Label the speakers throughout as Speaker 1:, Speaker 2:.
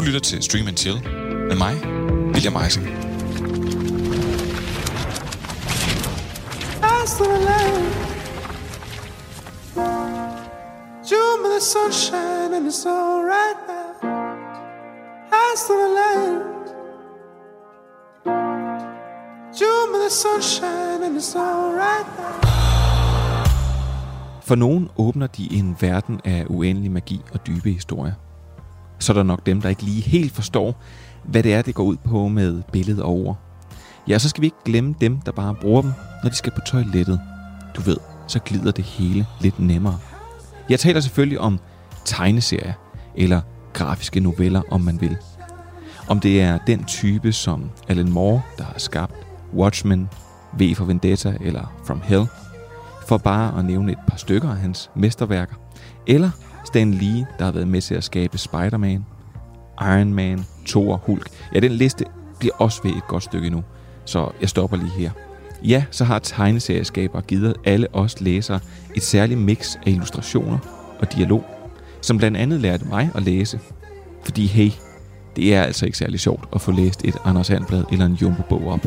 Speaker 1: Du lytter til Stream and Chill med mig, William Eising.
Speaker 2: June the sunshine and it's all right now. Eyes to the land. June the sunshine and it's all right now.
Speaker 3: For nogen åbner de en verden af uendelig magi og dybe historier. Så er der nok dem, der ikke lige helt forstår, hvad det er, det går ud på med billedet og ord. Ja, så skal vi ikke glemme dem, der bare bruger dem, når de skal på toilettet. Du ved, så glider det hele lidt nemmere. Jeg taler selvfølgelig om tegneserier, eller grafiske noveller, om man vil. Om det er den type som Alan Moore, der har skabt Watchmen, V for Vendetta eller From Hell, for bare at nævne et par stykker af hans mesterværker. Eller Stan Lee, der har været med til at skabe Spider-Man, Iron Man, Thor, Hulk. Ja, den liste bliver også ved et godt stykke nu, så jeg stopper lige her. Ja, så har tegneserieskaber givet alle os læsere et særligt mix af illustrationer og dialog, som blandt andet lærte mig at læse. Fordi hey, det er altså ikke særlig sjovt at få læst et Anders Handblad eller en Jumbo-bog op.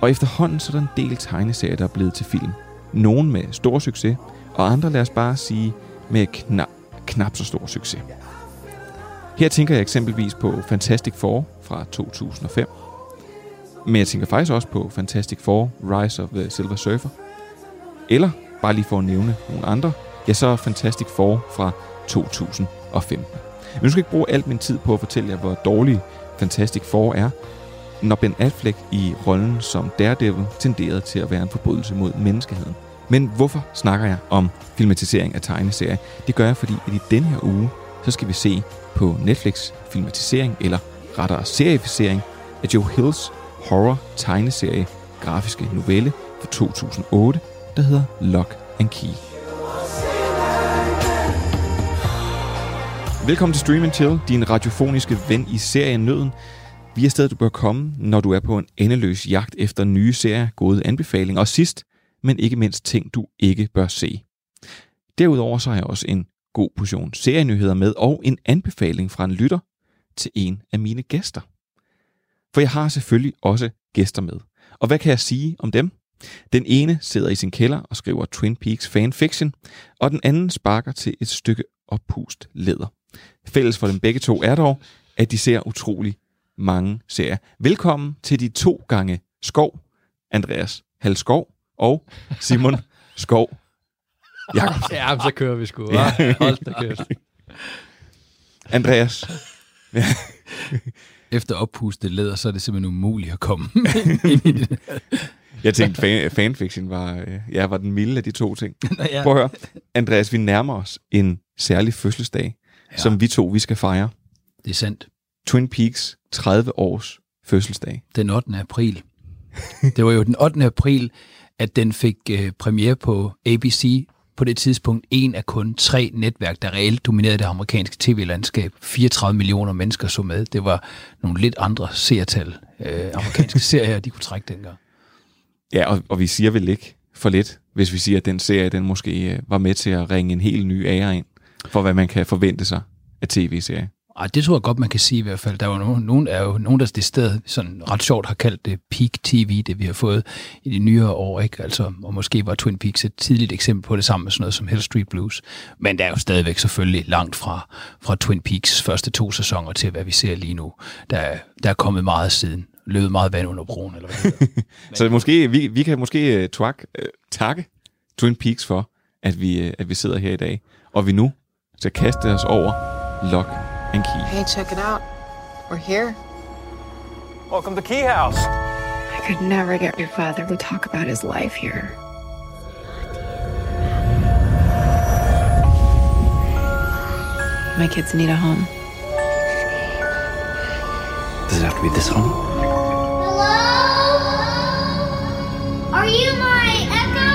Speaker 3: Og efterhånden så er der en del tegneserier, der er blevet til film. Nogle med stor succes, og andre lad os bare sige med knap, knap så stor succes. Her tænker jeg eksempelvis på Fantastic Four fra 2005. Men jeg tænker faktisk også på Fantastic Four Rise of the Silver Surfer. Eller, bare lige for at nævne nogle andre, ja så Fantastic Four fra 2015. Men nu skal jeg ikke bruge alt min tid på at fortælle jer, hvor dårlig Fantastic Four er, når Ben Affleck i rollen som Daredevil tenderede til at være en forbrydelse mod menneskeheden. Men hvorfor snakker jeg om filmatisering af tegneserier? Det gør jeg, fordi at i denne her uge, så skal vi se på Netflix filmatisering, eller rettere serificering, af Joe Hills horror tegneserie grafiske novelle fra 2008, der hedder Lock and Key. Velkommen til Stream Chill, din radiofoniske ven i serien Nøden. Vi er stedet, du bør komme, når du er på en endeløs jagt efter nye serier, gode anbefalinger og sidst, men ikke mindst ting, du ikke bør se. Derudover så har jeg også en god portion serienyheder med og en anbefaling fra en lytter til en af mine gæster. For jeg har selvfølgelig også gæster med. Og hvad kan jeg sige om dem? Den ene sidder i sin kælder og skriver Twin Peaks fanfiction, og den anden sparker til et stykke oppust læder. Fælles for dem begge to er dog, at de ser utrolig mange serier. Velkommen til de to gange Skov, Andreas Halskov og Simon Skov Jakob.
Speaker 4: Ja, så kører vi sgu. Ja. Hold da kæft.
Speaker 3: Andreas.
Speaker 4: Efter oppustet læder, så er det simpelthen umuligt at komme ind i det.
Speaker 3: Jeg tænkte, fan, fanfiction var, øh, ja, var den milde af de to ting.
Speaker 4: ja.
Speaker 3: Prøv at høre. Andreas, vi nærmer os en særlig fødselsdag, ja. som vi to vi skal fejre.
Speaker 4: Det er sandt.
Speaker 3: Twin Peaks 30 års fødselsdag.
Speaker 4: Den 8. april. Det var jo den 8. april, at den fik øh, premiere på ABC på det tidspunkt en af kun tre netværk, der reelt dominerede det amerikanske tv-landskab. 34 millioner mennesker så med. Det var nogle lidt andre seertal, øh, amerikanske serier, de kunne trække dengang.
Speaker 3: Ja, og, og vi siger vel ikke for lidt, hvis vi siger, at den serie, den måske øh, var med til at ringe en helt ny ære ind, for hvad man kan forvente sig af tv-serier.
Speaker 4: Ej, det tror jeg godt, man kan sige i hvert fald. Der var nogen, nogen, er jo, nogen der det sted sådan ret sjovt har kaldt det peak TV, det vi har fået i de nyere år. Ikke? Altså, og måske var Twin Peaks et tidligt eksempel på det samme med sådan noget som Hill Street Blues. Men der er jo stadigvæk selvfølgelig langt fra, fra Twin Peaks første to sæsoner til, hvad vi ser lige nu. Der, der er kommet meget siden. Løbet meget vand under broen, eller hvad det
Speaker 3: Så måske, vi, vi kan måske uh, twak, uh, takke Twin Peaks for, at vi, uh, at vi sidder her i dag, og vi nu skal kaste os over Lock and Key.
Speaker 5: Hey, check it out. We're here.
Speaker 6: Welcome to Key House.
Speaker 5: I could never get your father to talk about his life here. My kids need a home.
Speaker 7: Does it have to be this home?
Speaker 8: Hello? Are you my echo?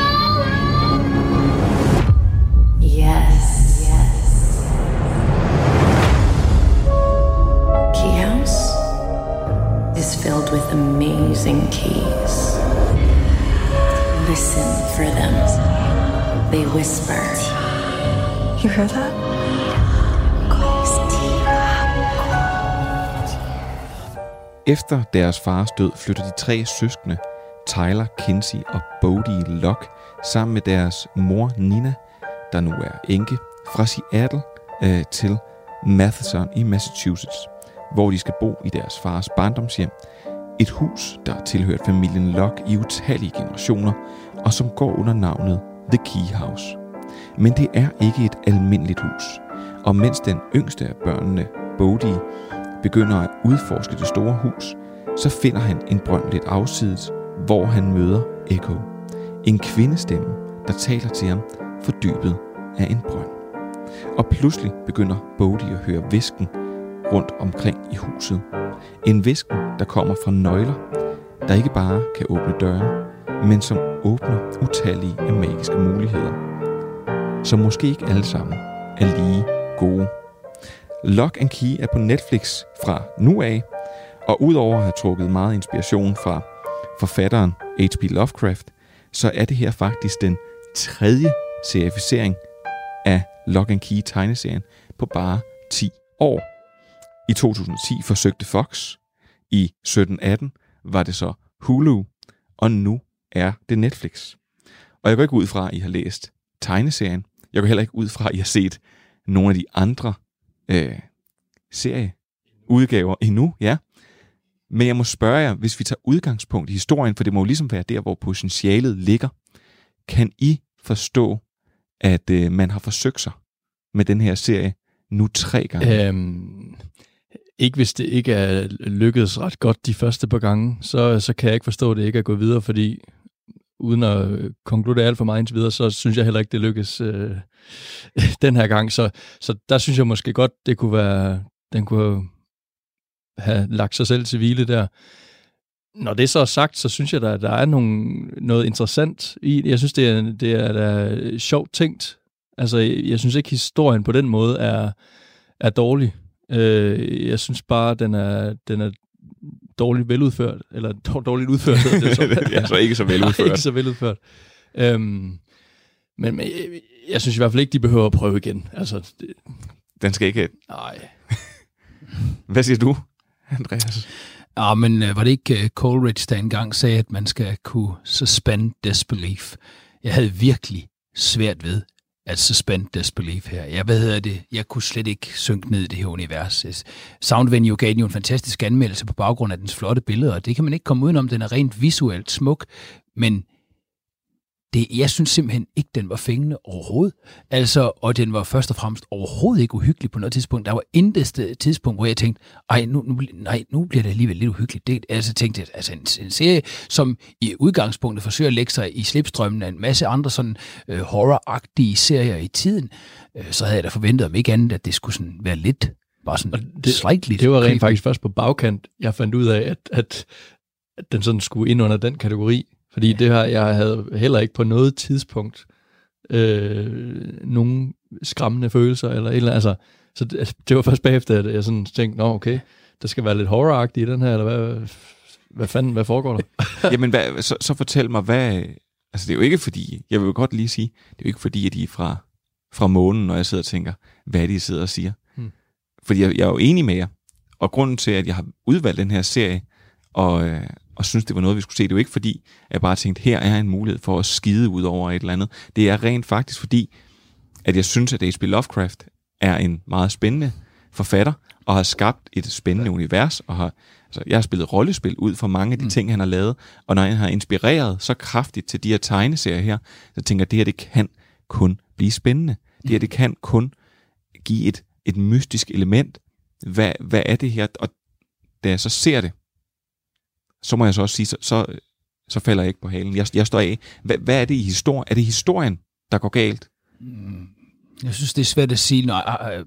Speaker 5: Yes, yes. Keyhouse is filled with amazing keys. Listen for them. They whisper. You hear that?
Speaker 3: Efter deres fars død flytter de tre søskende, Tyler, Kinsey og Bodie Locke, sammen med deres mor Nina, der nu er enke, fra Seattle øh, til Matheson i Massachusetts hvor de skal bo i deres fars barndomshjem. Et hus, der har tilhørt familien Locke i utallige generationer, og som går under navnet The Key House. Men det er ikke et almindeligt hus, og mens den yngste af børnene, Bodie, begynder at udforske det store hus, så finder han en brønd lidt afsides, hvor han møder Echo. En kvindestemme, der taler til ham fordybet af en brønd. Og pludselig begynder Bodhi at høre visken rundt omkring i huset. En visken, der kommer fra nøgler, der ikke bare kan åbne døre, men som åbner utallige af magiske muligheder. Som måske ikke alle sammen er lige gode. Lock and Key er på Netflix fra nu af, og udover at have trukket meget inspiration fra forfatteren H.P. Lovecraft, så er det her faktisk den tredje serificering af Lock and Key tegneserien på bare 10 år. I 2010 forsøgte Fox, i 1718 var det så Hulu, og nu er det Netflix. Og jeg går ikke ud fra, at I har læst tegneserien. Jeg går heller ikke ud fra, at I har set nogle af de andre øh, serieudgaver endnu, ja. Men jeg må spørge jer, hvis vi tager udgangspunkt i historien, for det må jo ligesom være der, hvor potentialet ligger. Kan I forstå, at øh, man har forsøgt sig med den her serie nu tre gange?
Speaker 9: Øhm, ikke hvis det ikke er lykkedes ret godt de første par gange, så, så kan jeg ikke forstå, at det ikke er gået videre, fordi uden at konkludere alt for meget indtil videre, så synes jeg heller ikke, det lykkes øh, den her gang. Så, så der synes jeg måske godt, det kunne være, den kunne have lagt sig selv til hvile der. Når det så er sagt, så synes jeg, at der er nogle, noget interessant i Jeg synes, det er, det er, det er sjovt tænkt. Altså, jeg synes ikke, historien på den måde er, er dårlig. Øh, jeg synes bare, den er, den er dårligt veludført, eller dårligt udført. Det,
Speaker 3: så. det er så ikke så veludført.
Speaker 9: Nej, ikke så veludført. Øhm, men, men jeg, jeg synes i hvert fald ikke, de behøver at prøve igen. Altså, det,
Speaker 3: Den skal ikke...
Speaker 9: nej.
Speaker 3: Hvad siger du, Andreas?
Speaker 4: Ja, men øh, var det ikke uh, Coleridge, der engang sagde, at man skal kunne suspend disbelief? Jeg havde virkelig svært ved at suspend disbelief her. Jeg, hvad hedder det? Jeg kunne slet ikke synke ned i det her univers. Soundvenue gav den jo en fantastisk anmeldelse på baggrund af dens flotte billeder, og det kan man ikke komme udenom. Den er rent visuelt smuk, men det, jeg synes simpelthen ikke, den var fængende overhovedet. Altså, og den var først og fremmest overhovedet ikke uhyggelig på noget tidspunkt. Der var intet tidspunkt, hvor jeg tænkte, ej, nu, nu, nej, nu bliver det alligevel lidt uhyggeligt. Det, altså tænkte jeg, altså en, en serie, som i udgangspunktet forsøger at lægge sig i slipstrømmen af en masse andre sådan øh, horroragtige serier i tiden, øh, så havde jeg da forventet om ikke andet, at det skulle sådan være lidt, bare sådan
Speaker 9: det,
Speaker 4: slightly
Speaker 9: Det var rent faktisk først på bagkant, jeg fandt ud af, at, at, at den sådan skulle ind under den kategori. Fordi det her, jeg havde heller ikke på noget tidspunkt øh, nogen skræmmende følelser, eller et eller. Altså, så det, det var først bagefter, at jeg sådan tænkte, nå okay, der skal være lidt horroragtigt i den her, eller hvad, hvad fanden, hvad foregår der?
Speaker 3: Jamen, hvad, så, så fortæl mig, hvad... Altså, det er jo ikke fordi... Jeg vil godt lige sige, det er jo ikke fordi, at de er fra, fra månen, når jeg sidder og tænker, hvad I sidder og siger?
Speaker 9: Hmm.
Speaker 3: Fordi jeg, jeg er jo enig med jer. Og grunden til, at jeg har udvalgt den her serie, og, øh, og synes, det var noget, vi skulle se, det er jo ikke fordi, jeg bare tænkte, her er en mulighed for at skide ud over et eller andet. Det er rent faktisk fordi, at jeg synes, at H.P. Lovecraft er en meget spændende forfatter, og har skabt et spændende univers, og har, altså, jeg har spillet rollespil ud fra mange af de mm. ting, han har lavet, og når han har inspireret så kraftigt til de her tegneserier her, så tænker jeg, at det her, det kan kun blive spændende. Det her, det kan kun give et, et mystisk element. Hvad, hvad er det her? Og da jeg så ser det, så må jeg så også sige, så, så, så falder jeg ikke på halen. Jeg, jeg står af. Hvad, hvad er det i historien? Er det historien, der går galt? Mm.
Speaker 4: Jeg synes, det er svært at sige. Nej,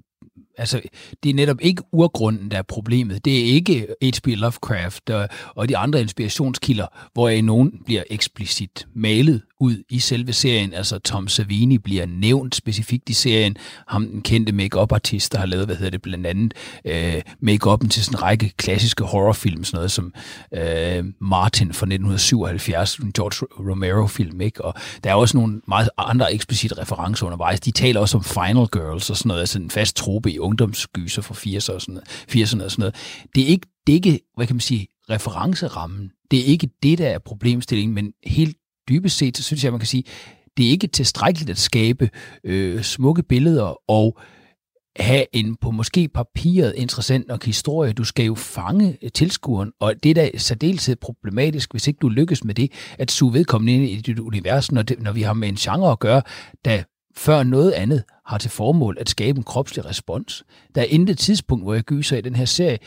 Speaker 4: altså, det er netop ikke urgrunden, der er problemet. Det er ikke H.P. Lovecraft og, og de andre inspirationskilder, hvor nogen bliver eksplicit malet ud i selve serien. Altså Tom Savini bliver nævnt specifikt i serien. Ham, den kendte make artist der har lavet, hvad hedder det, blandt andet øh, make-up'en til sådan en række klassiske horrorfilm, sådan noget som øh, Martin fra 1977, en George Romero-film, ikke? Og der er også nogle meget andre eksplicite referencer undervejs. De taler også om Final Girls og sådan noget, altså en fast trope i ungdomsgyser fra 80'erne og sådan noget. 80'erne og sådan noget. Det er ikke det er ikke, hvad kan man sige, referencerammen. Det er ikke det, der er problemstillingen, men helt dybest set, så synes jeg, man kan sige, det er ikke tilstrækkeligt at skabe øh, smukke billeder og have en på måske papiret interessant nok historie. Du skal jo fange øh, tilskueren, og det er da særdeles problematisk, hvis ikke du lykkes med det, at suge vedkommende ind i dit univers, når, det, når vi har med en genre at gøre, der før noget andet har til formål at skabe en kropslig respons. Der er intet tidspunkt, hvor jeg gyser i den her serie,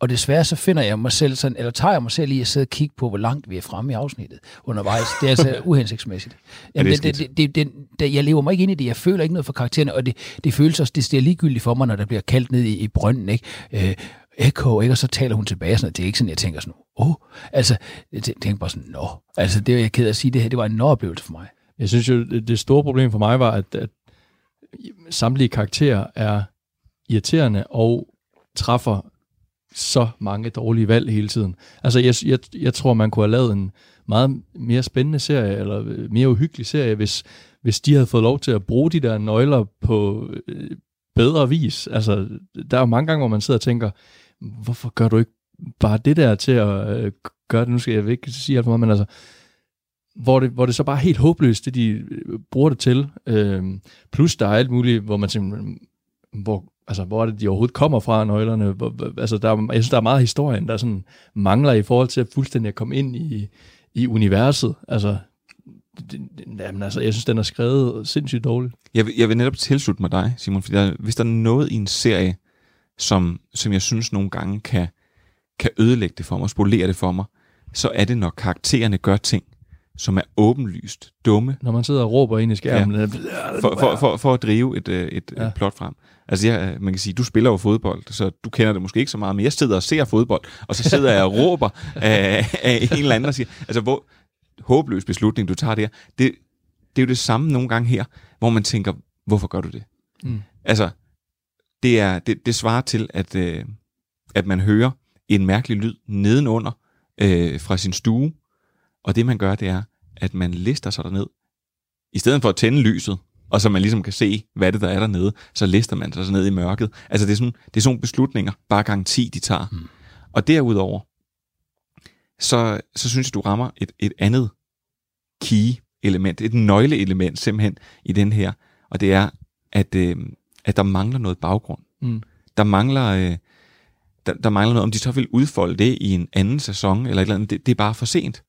Speaker 4: og desværre så finder jeg mig selv sådan, eller tager jeg mig selv i at sidde og kigge på, hvor langt vi er fremme i afsnittet undervejs. Det er altså uhensigtsmæssigt. Jamen, det, det, det, det, det, jeg lever mig ikke ind i det. Jeg føler ikke noget for karaktererne, og det, det føles også, det er ligegyldigt for mig, når der bliver kaldt ned i, i brønden, ikke? Øh, Echo, ikke? Og så taler hun tilbage, sådan, det er ikke sådan, jeg tænker sådan, åh, oh. altså, jeg tænker bare sådan, nå. Altså, det er jeg ked af at sige, det her, det var en nå-oplevelse for mig.
Speaker 9: Jeg synes jo, det store problem for mig var, at, at samtlige karakterer er irriterende og træffer så mange dårlige valg hele tiden. Altså, jeg, jeg, jeg tror, man kunne have lavet en meget mere spændende serie, eller øh, mere uhyggelig serie, hvis, hvis de havde fået lov til at bruge de der nøgler på øh, bedre vis. Altså, der er jo mange gange, hvor man sidder og tænker, hvorfor gør du ikke bare det der til at øh, gøre det? Nu skal jeg ikke sige alt for meget, men altså, hvor det, hvor det så bare er helt håbløst, det de øh, bruger det til. Øh, plus der er alt muligt, hvor man simpelthen, hvor altså, hvor er det, de overhovedet kommer fra, nøglerne. Hvor, altså, der er, jeg synes, der er meget historien, der sådan mangler i forhold til at fuldstændig at komme ind i, i universet. Altså, det, jamen, altså, jeg synes, den er skrevet sindssygt dårligt.
Speaker 3: Jeg vil, jeg vil netop tilslutte mig dig, Simon, fordi der, hvis der er noget i en serie, som, som jeg synes nogle gange kan, kan ødelægge det for mig, spolere det for mig, så er det, når karaktererne gør ting, som er åbenlyst dumme.
Speaker 9: Når man sidder og råber ind i skærmen. Ja.
Speaker 3: For, for, for, for at drive et, øh, et, ja. et plot frem. Altså, jeg, man kan sige, du spiller jo fodbold, så du kender det måske ikke så meget, men jeg sidder og ser fodbold, og så sidder jeg og råber af, af en eller anden, og siger, altså, hvor håbløs beslutning du tager der. Det, det er jo det samme nogle gange her, hvor man tænker, hvorfor gør du det? Mm. Altså, det, er, det, det svarer til, at, øh, at man hører en mærkelig lyd nedenunder øh, fra sin stue, og det man gør, det er, at man lister sig derned, i stedet for at tænde lyset, og så man ligesom kan se, hvad det der er dernede, så lister man sig så ned i mørket. Altså det er sådan, det er sådan beslutninger, bare garanti de tager. Mm. Og derudover, så, så synes jeg, du rammer et, et andet key-element, et nøgleelement simpelthen i den her, og det er, at, øh, at der mangler noget baggrund. Mm. Der mangler... Øh, der, der mangler noget, om de så vil udfolde det i en anden sæson, eller et eller andet, det, det er bare for sent.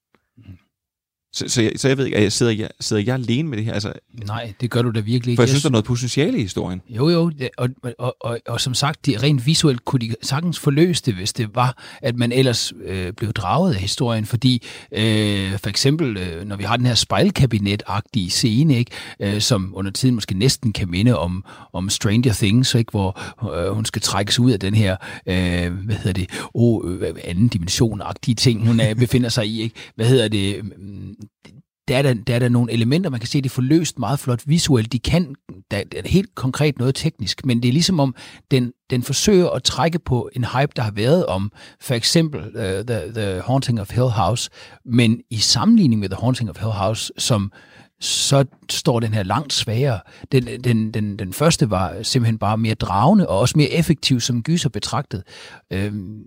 Speaker 3: Så, så, jeg, så jeg ved ikke, jeg sidder, jeg, sidder jeg alene med det her? Altså,
Speaker 4: Nej, det gør du da virkelig ikke.
Speaker 3: For jeg synes, der er noget potentiale i historien.
Speaker 4: Jo, jo, og, og, og, og, og som sagt, de, rent visuelt kunne de sagtens forløse det, hvis det var, at man ellers øh, blev draget af historien. Fordi øh, for eksempel, øh, når vi har den her spejlkabinet-agtige scene, ikke, øh, som under tiden måske næsten kan minde om, om Stranger Things, ikke, hvor øh, hun skal trækkes ud af den her, øh, hvad hedder det, oh, øh, anden dimension-agtige ting, hun er, befinder sig i. Ikke? Hvad hedder det? Der er der, der er der nogle elementer, man kan se, det er forløst meget flot visuelt. De kan, der, der er helt konkret noget teknisk, men det er ligesom om, den, den forsøger at trække på en hype, der har været om for eksempel uh, the, the Haunting of Hill House, men i sammenligning med The Haunting of Hill House, som så står den her langt svagere. Den, den, den, den første var simpelthen bare mere dragende, og også mere effektiv som gyser betragtet. Øhm,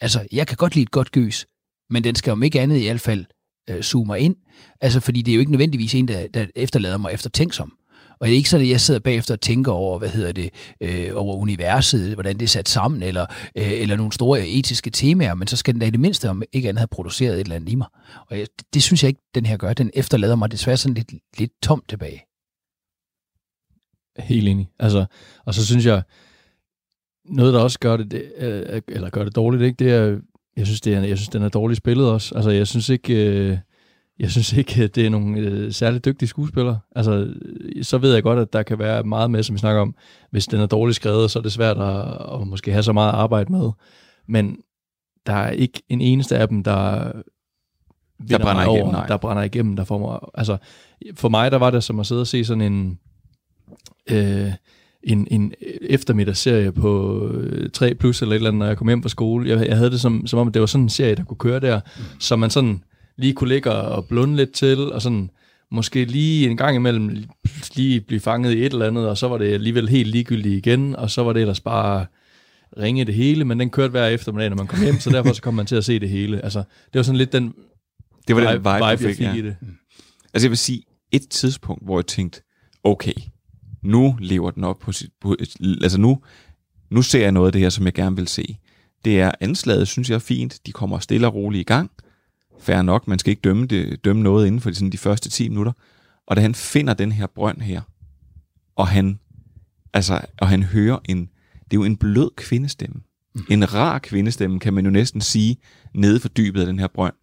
Speaker 4: altså, jeg kan godt lide et godt gys, men den skal om ikke andet i hvert fald øh, zoomer ind. Altså, fordi det er jo ikke nødvendigvis en, der, der efterlader mig eftertænksom. Og det er ikke sådan, at jeg sidder bagefter og tænker over, hvad hedder det, øh, over universet, hvordan det er sat sammen, eller, øh, eller nogle store etiske temaer, men så skal den da i det mindste, om ikke andet, have produceret et eller andet i mig. Og jeg, det, det synes jeg ikke, den her gør. Den efterlader mig desværre sådan lidt, lidt tomt tilbage.
Speaker 9: Helt enig. Altså, og så synes jeg, noget, der også gør det, det øh, eller gør det dårligt, ikke, det er, jeg synes, det er, jeg synes, den er dårligt spillet også. Altså, jeg synes ikke, øh, jeg synes ikke, det er nogle øh, særligt dygtige skuespillere. Altså, så ved jeg godt, at der kan være meget med, som vi snakker om. Hvis den er dårligt skrevet, så er det svært at, at måske have så meget arbejde med. Men der er ikke en eneste af dem, der
Speaker 3: der brænder over, igennem,
Speaker 9: nej. der brænder igennem, der får mig, altså, for mig, der var det som at sidde og se sådan en, øh, en, en eftermiddagsserie på 3 øh, plus eller et eller andet, når jeg kom hjem fra skole. Jeg, jeg havde det som, som om, det var sådan en serie, der kunne køre der, mm. så man sådan lige kunne ligge og blunde lidt til, og sådan måske lige en gang imellem lige blive fanget i et eller andet, og så var det alligevel helt ligegyldigt igen, og så var det ellers bare ringe det hele, men den kørte hver eftermiddag, når man kom hjem, så derfor så kom man til at se det hele. Altså, det var sådan lidt den
Speaker 3: Det var den
Speaker 9: vibe,
Speaker 3: vibe,
Speaker 9: vibe,
Speaker 3: du
Speaker 9: jeg fik
Speaker 3: ja.
Speaker 9: i det.
Speaker 3: Altså jeg vil sige, et tidspunkt, hvor jeg tænkte, okay, nu lever den op på sit... På, altså nu, nu ser jeg noget af det her, som jeg gerne vil se. Det er anslaget, synes jeg er fint. De kommer stille og roligt i gang. Færre nok, man skal ikke dømme, det, dømme noget inden for de, sådan de første 10 minutter. Og da han finder den her brønd her, og han, altså, og han hører en, det er jo en blød kvindestemme. Mm. En rar kvindestemme, kan man jo næsten sige, nede for dybet af den her brønd.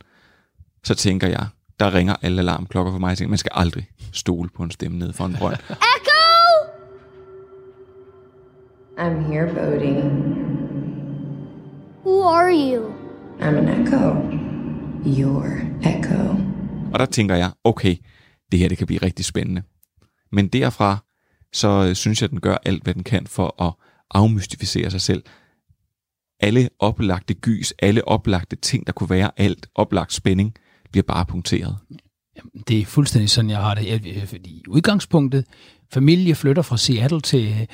Speaker 3: Så tænker jeg, der ringer alle alarmklokker for mig. Jeg tænker, man skal aldrig stole på en stemme nede for en brønd.
Speaker 10: I'm here, Bodhi.
Speaker 8: Who are you?
Speaker 10: I'm an echo. Your echo.
Speaker 3: Og der tænker jeg, okay, det her det kan blive rigtig spændende. Men derfra, så øh, synes jeg, den gør alt, hvad den kan for at afmystificere sig selv. Alle oplagte gys, alle oplagte ting, der kunne være alt oplagt spænding, bliver bare punkteret.
Speaker 4: Det er fuldstændig sådan, jeg har det. Jeg, fordi i udgangspunktet, familie flytter fra Seattle til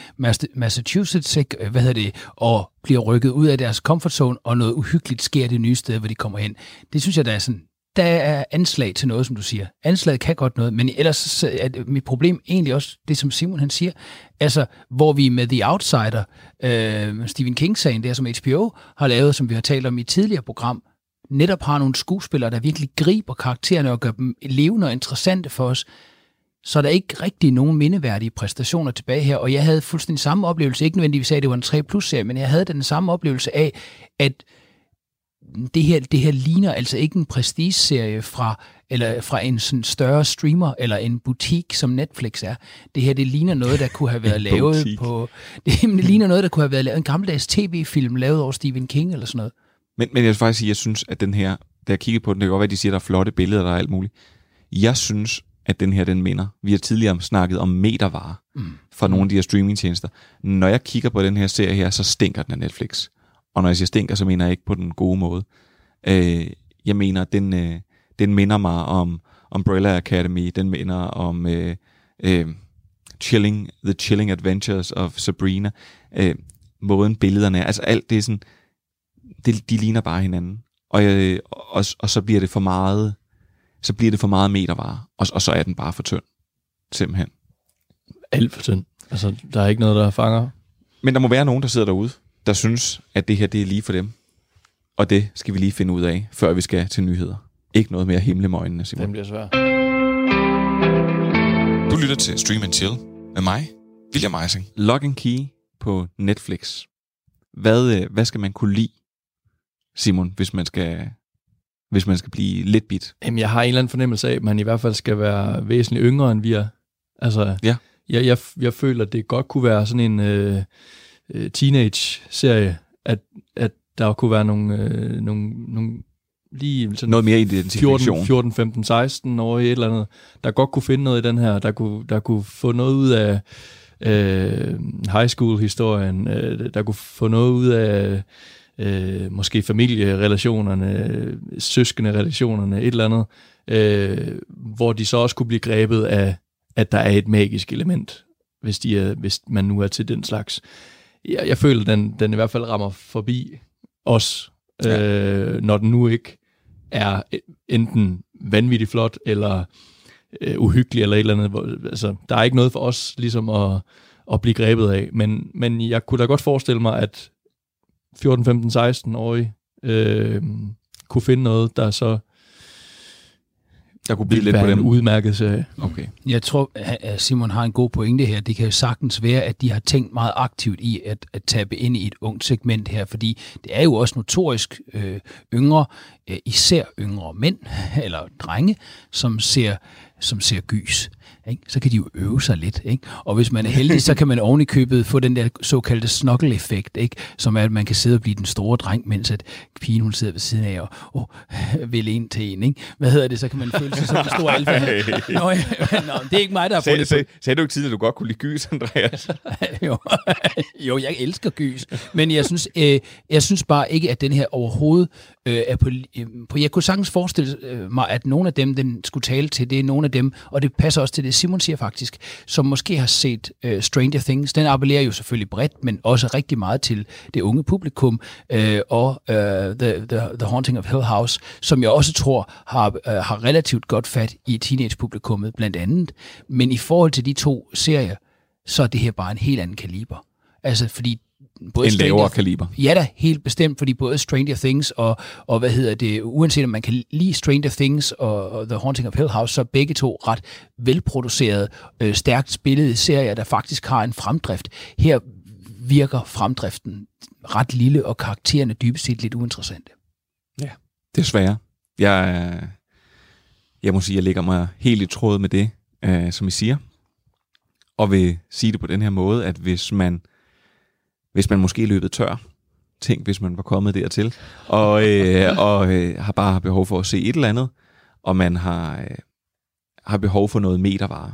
Speaker 4: Massachusetts, ikke? Øh, hvad hedder det, og bliver rykket ud af deres comfort zone, og noget uhyggeligt sker det nye sted, hvor de kommer hen. Det synes jeg, der er sådan, der er anslag til noget, som du siger. Anslaget kan godt noget, men ellers er mit problem egentlig også det, som Simon han siger. Altså, hvor vi med The Outsider, øh, Stephen King-sagen, der som HBO har lavet, som vi har talt om i et tidligere program, netop har nogle skuespillere, der virkelig griber karaktererne og gør dem levende og interessante for os, så er der ikke rigtig nogen mindeværdige præstationer tilbage her. Og jeg havde fuldstændig samme oplevelse, ikke nødvendigvis af, at det var en 3 plus serie, men jeg havde den samme oplevelse af, at det her, det her ligner altså ikke en prestige-serie fra, eller fra en sådan større streamer eller en butik, som Netflix er. Det her, det ligner noget, der kunne have været lavet
Speaker 3: butik.
Speaker 4: på... Det, det ligner noget, der kunne have været lavet en gammeldags tv-film lavet over Stephen King eller sådan noget.
Speaker 3: Men, men jeg vil faktisk sige, jeg synes, at den her, da jeg kiggede på den, det kan godt være, at de siger, at der er flotte billeder, der er alt muligt. Jeg synes, at den her, den minder. Vi har tidligere snakket om metervarer mm. fra nogle af de her streamingtjenester. Når jeg kigger på den her serie her, så stinker den af Netflix. Og når jeg siger stinker, så mener jeg ikke på den gode måde. Øh, jeg mener, den, øh, den minder mig om Umbrella Academy, den minder om øh, øh, Chilling, The Chilling Adventures of Sabrina. Øh, måden billederne er, altså alt det er sådan, det, de ligner bare hinanden. Og, øh, og, og så bliver det for meget, så bliver det for meget metervare, og, og så er den bare for tynd. Simpelthen.
Speaker 9: Alt for tynd. Altså, der er ikke noget, der fanger.
Speaker 3: Men der må være nogen, der sidder derude, der synes, at det her det er lige for dem. Og det skal vi lige finde ud af, før vi skal til nyheder. Ikke noget mere himle med øjnene, Simon.
Speaker 9: Den bliver svær.
Speaker 1: Du lytter til Stream and Chill med mig, William Eising.
Speaker 3: Lock and Key på Netflix. Hvad, øh, hvad skal man kunne lide, Simon, hvis man skal, hvis man skal blive lidt bit?
Speaker 9: Jamen, jeg har en eller anden fornemmelse af, at man i hvert fald skal være væsentligt yngre, end vi er. Altså,
Speaker 3: Ja.
Speaker 9: jeg, jeg, jeg føler, at det godt kunne være sådan en øh, øh, teenage-serie, at, at der kunne være nogle, øh, nogle, nogle lige sådan
Speaker 3: Noget mere
Speaker 9: 14,
Speaker 3: identifikation.
Speaker 9: 14, 15, 16 år et eller andet, der godt kunne finde noget i den her, der kunne, der kunne få noget ud af øh, high school-historien, øh, der kunne få noget ud af øh, måske familierelationerne, søskende relationerne, et eller andet, øh, hvor de så også kunne blive grebet af, at der er et magisk element, hvis, de er, hvis man nu er til den slags. Jeg, jeg føler, den, den i hvert fald rammer forbi os, øh, når den nu ikke er enten vanvittigt flot, eller øh, uhyggelig, eller et eller andet. Hvor, altså, der er ikke noget for os ligesom at, at blive grebet af, men, men jeg kunne da godt forestille mig, at 14, 15, 16-årige øh, kunne finde noget, der så
Speaker 3: Der kunne blive lidt på
Speaker 9: være en
Speaker 3: dem.
Speaker 9: udmærket serie.
Speaker 3: Okay.
Speaker 4: Jeg tror, at Simon har en god pointe her. Det kan jo sagtens være, at de har tænkt meget aktivt i at, at tabe ind i et ungt segment her, fordi det er jo også notorisk øh, yngre, øh, især yngre mænd eller drenge, som ser, som ser gys. Ikke? Så kan de jo øve sig lidt. Ikke? Og hvis man er heldig, så kan man oven i købet få den der såkaldte snokkel-effekt, ikke? som er, at man kan sidde og blive den store dreng, mens at pigen hun sidder ved siden af og oh, vil en til en. Ikke? Hvad hedder det? Så kan man føle sig som en stor alfa. Nå, ja, nå, det er ikke mig, der har fundet
Speaker 3: sagde, sagde du ikke tidligere, at du godt kunne lide gys, Andreas?
Speaker 4: jo. jo, jeg elsker gys. Men jeg synes, øh, jeg synes bare ikke, at den her overhovedet øh, er på, øh, på... Jeg kunne sagtens forestille øh, mig, at nogle af dem, den skulle tale til, det er nogle af dem, og det passer også til det, Simon siger faktisk, som måske har set øh, Stranger Things. Den appellerer jo selvfølgelig bredt, men også rigtig meget til det unge publikum, øh, og øh, the, the, the Haunting of Hill House, som jeg også tror har, øh, har relativt godt fat i teenage-publikummet blandt andet. Men i forhold til de to serier, så er det her bare en helt anden kaliber. Altså, fordi
Speaker 3: både en lavere kaliber.
Speaker 4: Ja da, helt bestemt, fordi både Stranger Things og, og hvad hedder det, uanset om man kan lide Stranger Things og, og The Haunting of Hill House, så er begge to ret velproducerede, øh, stærkt spillede serier, der faktisk har en fremdrift. Her virker fremdriften ret lille, og karaktererne dybest set lidt uinteressante.
Speaker 3: Ja, desværre. Jeg, jeg må sige, jeg lægger mig helt i tråd med det, øh, som I siger, og vil sige det på den her måde, at hvis man hvis man måske løbet tør. Tænk, hvis man var kommet dertil, og, øh, og øh, har bare behov for at se et eller andet, og man har, øh, har behov for noget metervare.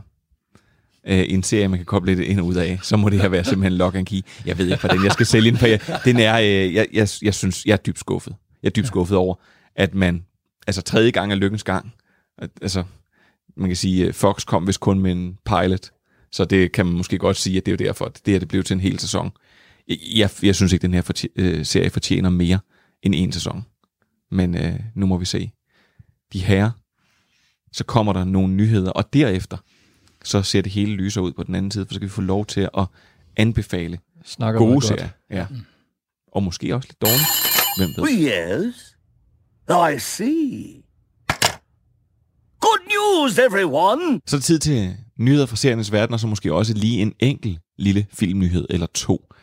Speaker 3: Øh, en serie, man kan koble lidt ind og ud af, så må det her være simpelthen lock and key. Jeg ved ikke, hvordan jeg skal sælge den, for jeg, den er, øh, jeg, jeg, jeg synes, jeg er dybt skuffet. Jeg er dybt skuffet over, at man, altså tredje gang er lykkens gang, altså, man kan sige, øh, Fox kom vist kun med en pilot, så det kan man måske godt sige, at det er jo derfor, at det her det blev til en hel sæson jeg, jeg synes ikke, den her fortje, øh, serie fortjener mere end en sæson. Men øh, nu må vi se. De her, så kommer der nogle nyheder, og derefter, så ser det hele lyser ud på den anden side, for så kan vi få lov til at anbefale
Speaker 9: Snakker
Speaker 3: gode serier. Ja. Mm. Og måske også lidt dårligt. Hvem ved?
Speaker 11: Oh, yes. I see. Good news, everyone!
Speaker 3: Så er det tid til nyheder fra seriernes verden, og så måske også lige en enkel lille filmnyhed eller to.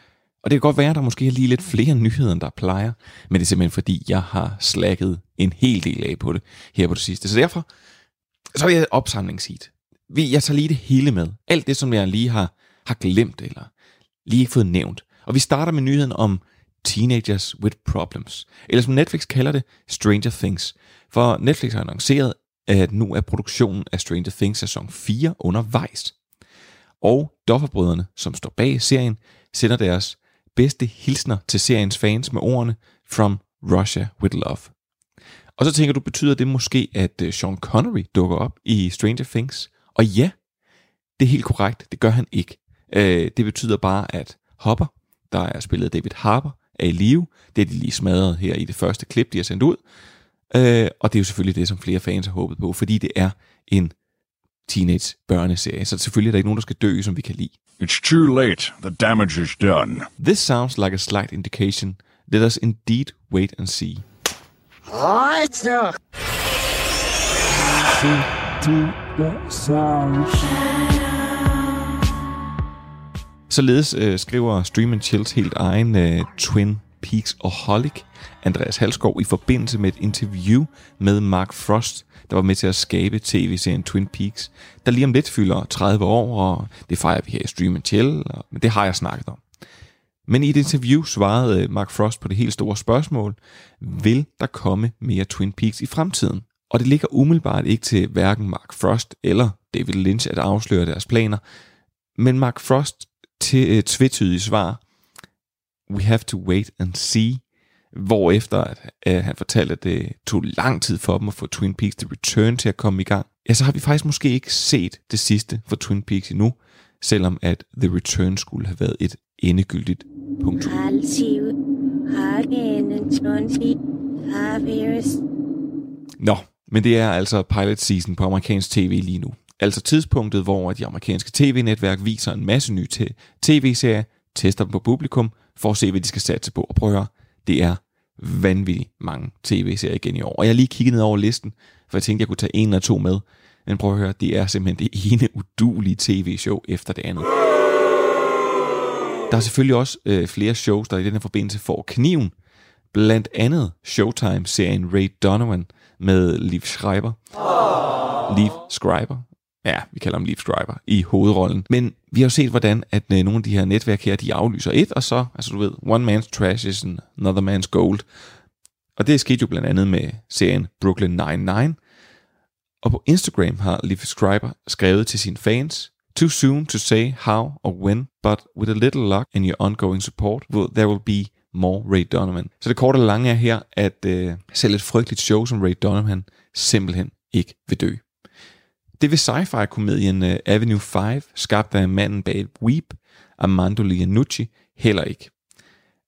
Speaker 3: Og det kan godt være, at der måske er lige lidt flere nyheder, end der plejer, men det er simpelthen fordi, jeg har slækket en hel del af på det her på det sidste. Så derfor, så er jeg et opsamlingsheat. Jeg tager lige det hele med. Alt det, som jeg lige har, har glemt, eller lige ikke fået nævnt. Og vi starter med nyheden om Teenagers with Problems, eller som Netflix kalder det, Stranger Things. For Netflix har annonceret, at nu er produktionen af Stranger Things sæson 4 undervejs. Og Dofferbrødrene, som står bag serien, sender deres bedste hilsner til seriens fans med ordene From Russia with Love. Og så tænker du, betyder det måske, at øh, Sean Connery dukker op i Stranger Things? Og ja, det er helt korrekt, det gør han ikke. Øh, det betyder bare, at Hopper, der er spillet David Harper, er i live. Det er de lige smadret her i det første klip, de har sendt ud. Øh, og det er jo selvfølgelig det, som flere fans har håbet på, fordi det er en teenage børneserie. Så selvfølgelig er der ikke nogen, der skal dø, som vi kan lide.
Speaker 12: It's too late. The damage is done.
Speaker 3: This sounds like a slight indication. Let us indeed wait and see. Således øh, skriver Stream Chills helt egen øh, Twin Peaks og Holic, Andreas Halskov, i forbindelse med et interview med Mark Frost, der var med til at skabe tv-serien Twin Peaks, der lige om lidt fylder 30 år, og det fejrer vi her i Stream Chill, og, men det har jeg snakket om. Men i et interview svarede øh, Mark Frost på det helt store spørgsmål, vil der komme mere Twin Peaks i fremtiden? Og det ligger umiddelbart ikke til hverken Mark Frost eller David Lynch at afsløre deres planer, men Mark Frost til et øh, tvetydigt svar, we have to wait and see, efter at, at han fortalte, at det tog lang tid for dem at få Twin Peaks The Return til at komme i gang, ja, så har vi faktisk måske ikke set det sidste for Twin Peaks endnu, selvom at The Return skulle have været et endegyldigt punkt. Nå, men det er altså pilot season på amerikansk tv lige nu. Altså tidspunktet, hvor de amerikanske tv-netværk viser en masse nye tv-serier, tester dem på publikum, for at se, hvad de skal satse på. Og prøv at høre, det er vanvittigt mange tv-serier igen i år. Og jeg har lige kigget ned over listen, for jeg tænkte, jeg kunne tage en eller to med. Men prøv at høre, det er simpelthen det ene udulige tv-show efter det andet. Der er selvfølgelig også øh, flere shows, der i den her forbindelse får kniven. Blandt andet Showtime-serien Ray Donovan med Liv Schreiber. Oh. Liv Schreiber. Ja, vi kalder ham Leaf Schreiber i hovedrollen. Men vi har jo set, hvordan at øh, nogle af de her netværk her, de aflyser et, og så, altså du ved, one man's trash is another man's gold. Og det skete jo blandt andet med serien Brooklyn Nine-Nine. Og på Instagram har Leaf Schreiber skrevet til sine fans, Too soon to say how or when, but with a little luck and your ongoing support, will, there will be more Ray Donovan. Så det korte og lange er her, at øh, selv et frygteligt show som Ray Donovan simpelthen ikke vil dø. Det vil sci-fi-komedien uh, Avenue 5, skabt af manden bag Weep, Armando Lianucci, heller ikke.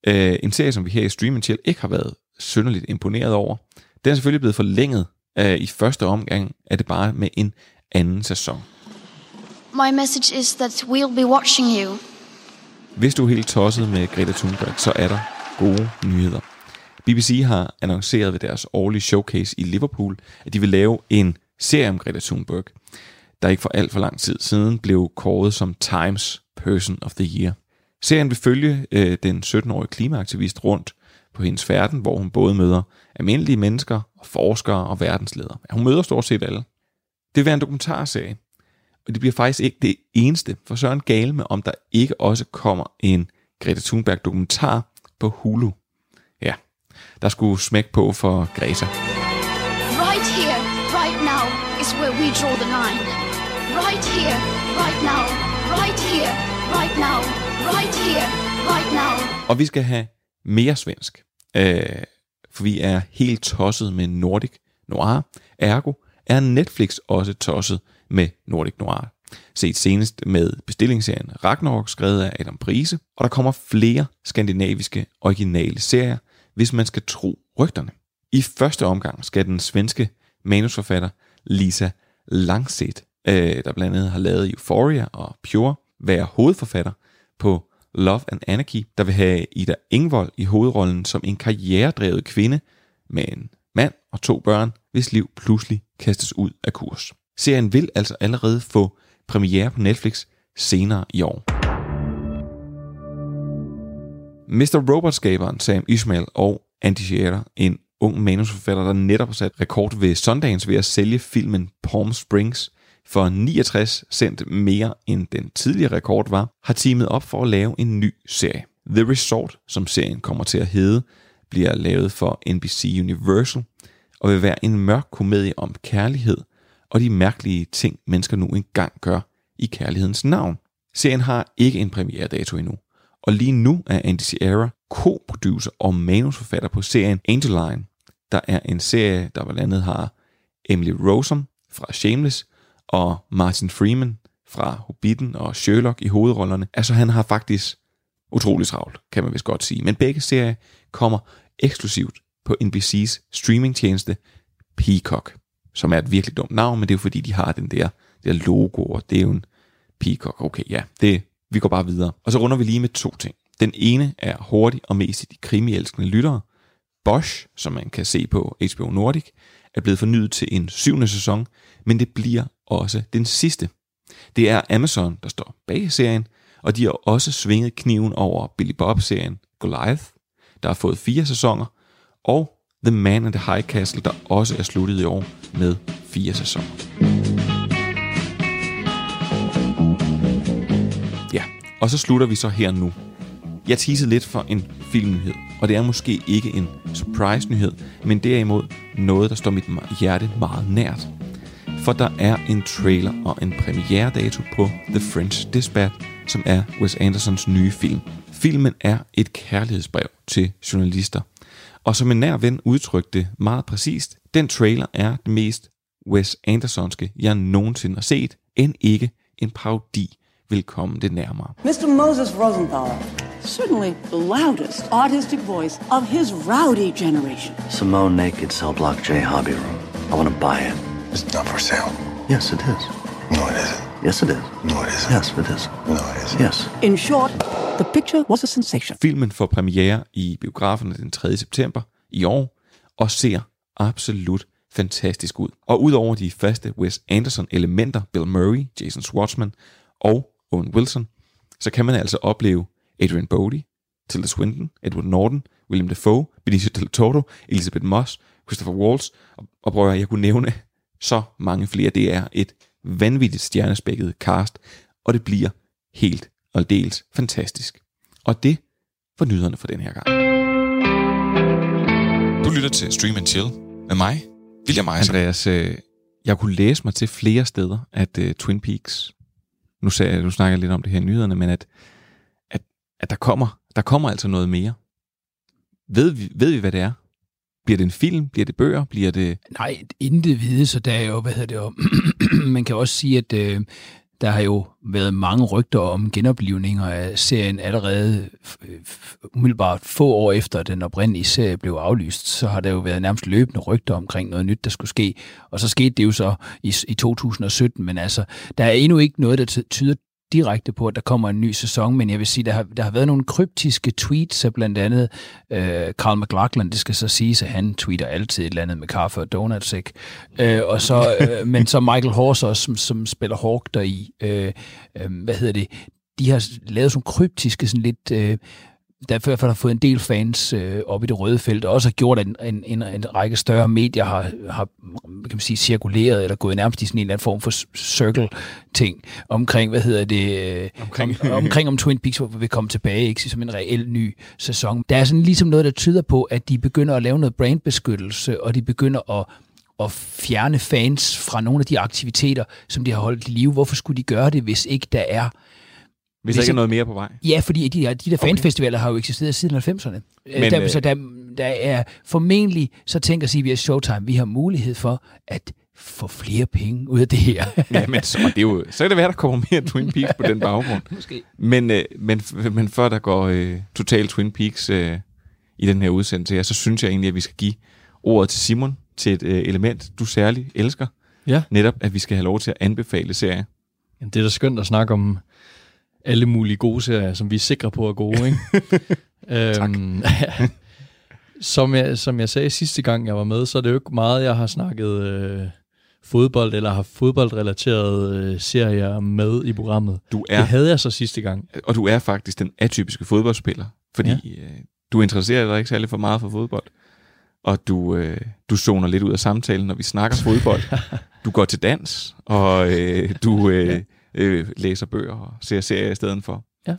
Speaker 3: Uh, en serie, som vi her i Stream Chill ikke har været synderligt imponeret over. Den er selvfølgelig blevet forlænget. Uh, I første omgang er det bare med en anden sæson.
Speaker 8: My message is that we'll be watching you.
Speaker 3: Hvis du er helt tosset med Greta Thunberg, så er der gode nyheder. BBC har annonceret ved deres årlige showcase i Liverpool, at de vil lave en serie om Greta Thunberg, der ikke for alt for lang tid siden blev kåret som Times Person of the Year. Serien vil følge øh, den 17-årige klimaaktivist rundt på hendes færden, hvor hun både møder almindelige mennesker, og forskere og verdensledere. Hun møder stort set alle. Det vil være en dokumentarserie, og det bliver faktisk ikke det eneste, for Søren gale med, om der ikke også kommer en Greta Thunberg dokumentar på Hulu. Ja, der skulle smæk på for Greta.
Speaker 8: Right here, is where we draw the line. Right here, right now. Right here, right now. Right here, right now.
Speaker 3: Og vi skal have mere svensk, øh, for vi er helt tosset med Nordic Noir. Ergo er Netflix også tosset med Nordic Noir. Set senest med bestillingsserien Ragnarok, skrevet af Adam Prise, og der kommer flere skandinaviske originale serier, hvis man skal tro rygterne. I første omgang skal den svenske manusforfatter Lisa Langset, øh, der blandt andet har lavet Euphoria og Pure, være hovedforfatter på Love and Anarchy, der vil have Ida Ingvold i hovedrollen som en karrieredrevet kvinde med en mand og to børn, hvis liv pludselig kastes ud af kurs. Serien vil altså allerede få premiere på Netflix senere i år. Mr. Robot-skaberen Sam Ismail og Andy Scherer, en ung manusforfatter, der netop har sat rekord ved Sundance ved at sælge filmen Palm Springs for 69 cent mere end den tidligere rekord var, har teamet op for at lave en ny serie. The Resort, som serien kommer til at hedde, bliver lavet for NBC Universal og vil være en mørk komedie om kærlighed og de mærkelige ting, mennesker nu engang gør i kærlighedens navn. Serien har ikke en premieredato endnu, og lige nu er Andy Sierra co-producer og manusforfatter på serien Angel Line, der er en serie, der blandt andet har Emily Rossum fra Shameless og Martin Freeman fra Hobbiten og Sherlock i hovedrollerne. Altså han har faktisk utrolig travlt, kan man vist godt sige. Men begge serier kommer eksklusivt på NBC's streamingtjeneste Peacock, som er et virkelig dumt navn, men det er jo fordi, de har den der, der logo, og det er jo en Peacock. Okay, ja, det, vi går bare videre. Og så runder vi lige med to ting. Den ene er hurtig og mest i de krimielskende lyttere. Bosch, som man kan se på HBO Nordic, er blevet fornyet til en syvende sæson, men det bliver også den sidste. Det er Amazon, der står bag serien, og de har også svinget kniven over Billy Bob-serien Goliath, der har fået fire sæsoner, og The Man in the High Castle, der også er sluttet i år med fire sæsoner. Ja, og så slutter vi så her nu. Jeg teasede lidt for en filmnyhed, og det er måske ikke en surprise-nyhed, men derimod noget, der står mit hjerte meget nært. For der er en trailer og en premieredato på The French Dispatch, som er Wes Andersons nye film. Filmen er et kærlighedsbrev til journalister. Og som en nær ven udtrykte det meget præcist, den trailer er det mest Wes Andersonske, jeg nogensinde har set, end ikke en parodi vil komme det nærmere.
Speaker 13: Mr. Moses Rosenthaler, certainly the loudest artistic voice of his rowdy generation.
Speaker 7: Simone Naked Cell Block J Hobby Room. I want to buy it.
Speaker 14: It's not for sale.
Speaker 7: Yes, it is.
Speaker 14: No, it isn't.
Speaker 7: Yes, it is.
Speaker 14: No, it isn't.
Speaker 7: Yes, it is.
Speaker 14: No, it isn't.
Speaker 7: Yes.
Speaker 13: In short, the picture was a sensation.
Speaker 3: Filmen får premiere i biograferne den 3. september i år, og ser absolut fantastisk ud. Og udover de faste Wes Anderson elementer, Bill Murray, Jason Schwartzman og Owen Wilson, så kan man altså opleve Adrian Brody, Tilda Swinton, Edward Norton, William Dafoe, Benicio del Toro, Elizabeth Moss, Christopher Waltz, og, og prøver jeg kunne nævne så mange flere. Det er et vanvittigt stjernespækket cast, og det bliver helt og dels fantastisk. Og det var nyderne for den her gang.
Speaker 1: Du lytter til Stream and Chill med mig, William Eisen.
Speaker 3: Andreas, øh, jeg kunne læse mig til flere steder, at uh, Twin Peaks, nu, sagde, jeg- nu snakker jeg lidt om det her i nyhederne, men at, at, at der, kommer, der kommer altså noget mere. Ved vi, ved vi, hvad det er? Bliver det en film? Bliver det bøger? Bliver det...
Speaker 4: Nej, intet vide, så der er jo, hvad hedder det jo, man kan også sige, at øh, der har jo været mange rygter om genoplivninger af serien allerede umiddelbart få år efter den oprindelige serie blev aflyst, så har der jo været nærmest løbende rygter omkring noget nyt, der skulle ske. Og så skete det jo så i, i 2017, men altså, der er endnu ikke noget, der tyder direkte på, at der kommer en ny sæson, men jeg vil sige, der har, der har været nogle kryptiske tweets af blandt andet øh, Carl McLaughlin, det skal så siges, at han tweeter altid et eller andet med kaffe og donuts, ikke? Øh, og så, øh, men så Michael Horse også, som, som spiller Hawk der i, øh, øh, hvad hedder det, de har lavet sådan kryptiske, sådan lidt... Øh, der i hvert fald har fået en del fans øh, op i det røde felt, og også har gjort, at en, en, en, en række større medier har, har kan man sige, cirkuleret, eller gået nærmest i sådan en eller anden form for circle-ting omkring, hvad hedder det, øh, omkring, om, omkring om Twin Peaks, hvor vi kommer tilbage, ikke, som en reel ny sæson. Der er sådan ligesom noget, der tyder på, at de begynder at lave noget brandbeskyttelse, og de begynder at at fjerne fans fra nogle af de aktiviteter, som de har holdt i live. Hvorfor skulle de gøre det, hvis ikke der er
Speaker 3: hvis der ikke er noget mere på vej?
Speaker 4: Ja, fordi de, de der fanfestivaler okay. har jo eksisteret siden 90'erne. Men, der, øh, så der, der er formentlig, så tænker CBS Showtime, vi har mulighed for at få flere penge ud af det her.
Speaker 3: ja, men så, det er jo, så kan det være, der kommer mere Twin Peaks på den baggrund.
Speaker 4: Måske.
Speaker 3: Men, øh, men, men før der går øh, total Twin Peaks øh, i den her udsendelse her, så synes jeg egentlig, at vi skal give ordet til Simon til et øh, element, du særligt elsker.
Speaker 9: Ja.
Speaker 3: Netop, at vi skal have lov til at anbefale serier.
Speaker 9: Jamen, det er da skønt at snakke om alle mulige gode serier, som vi er sikre på er gode. Ikke?
Speaker 3: tak.
Speaker 9: Øhm, som, jeg, som jeg sagde sidste gang, jeg var med, så er det jo ikke meget, jeg har snakket øh, fodbold, eller har fodboldrelaterede øh, serier med i programmet.
Speaker 3: Du er,
Speaker 9: det havde jeg så sidste gang.
Speaker 3: Og du er faktisk den atypiske fodboldspiller, fordi ja. øh, du interesserer dig ikke særlig for meget for fodbold, og du, øh, du zoner lidt ud af samtalen, når vi snakker fodbold. du går til dans, og øh, du... Øh, øh, læser bøger og ser serier i stedet for.
Speaker 9: Ja.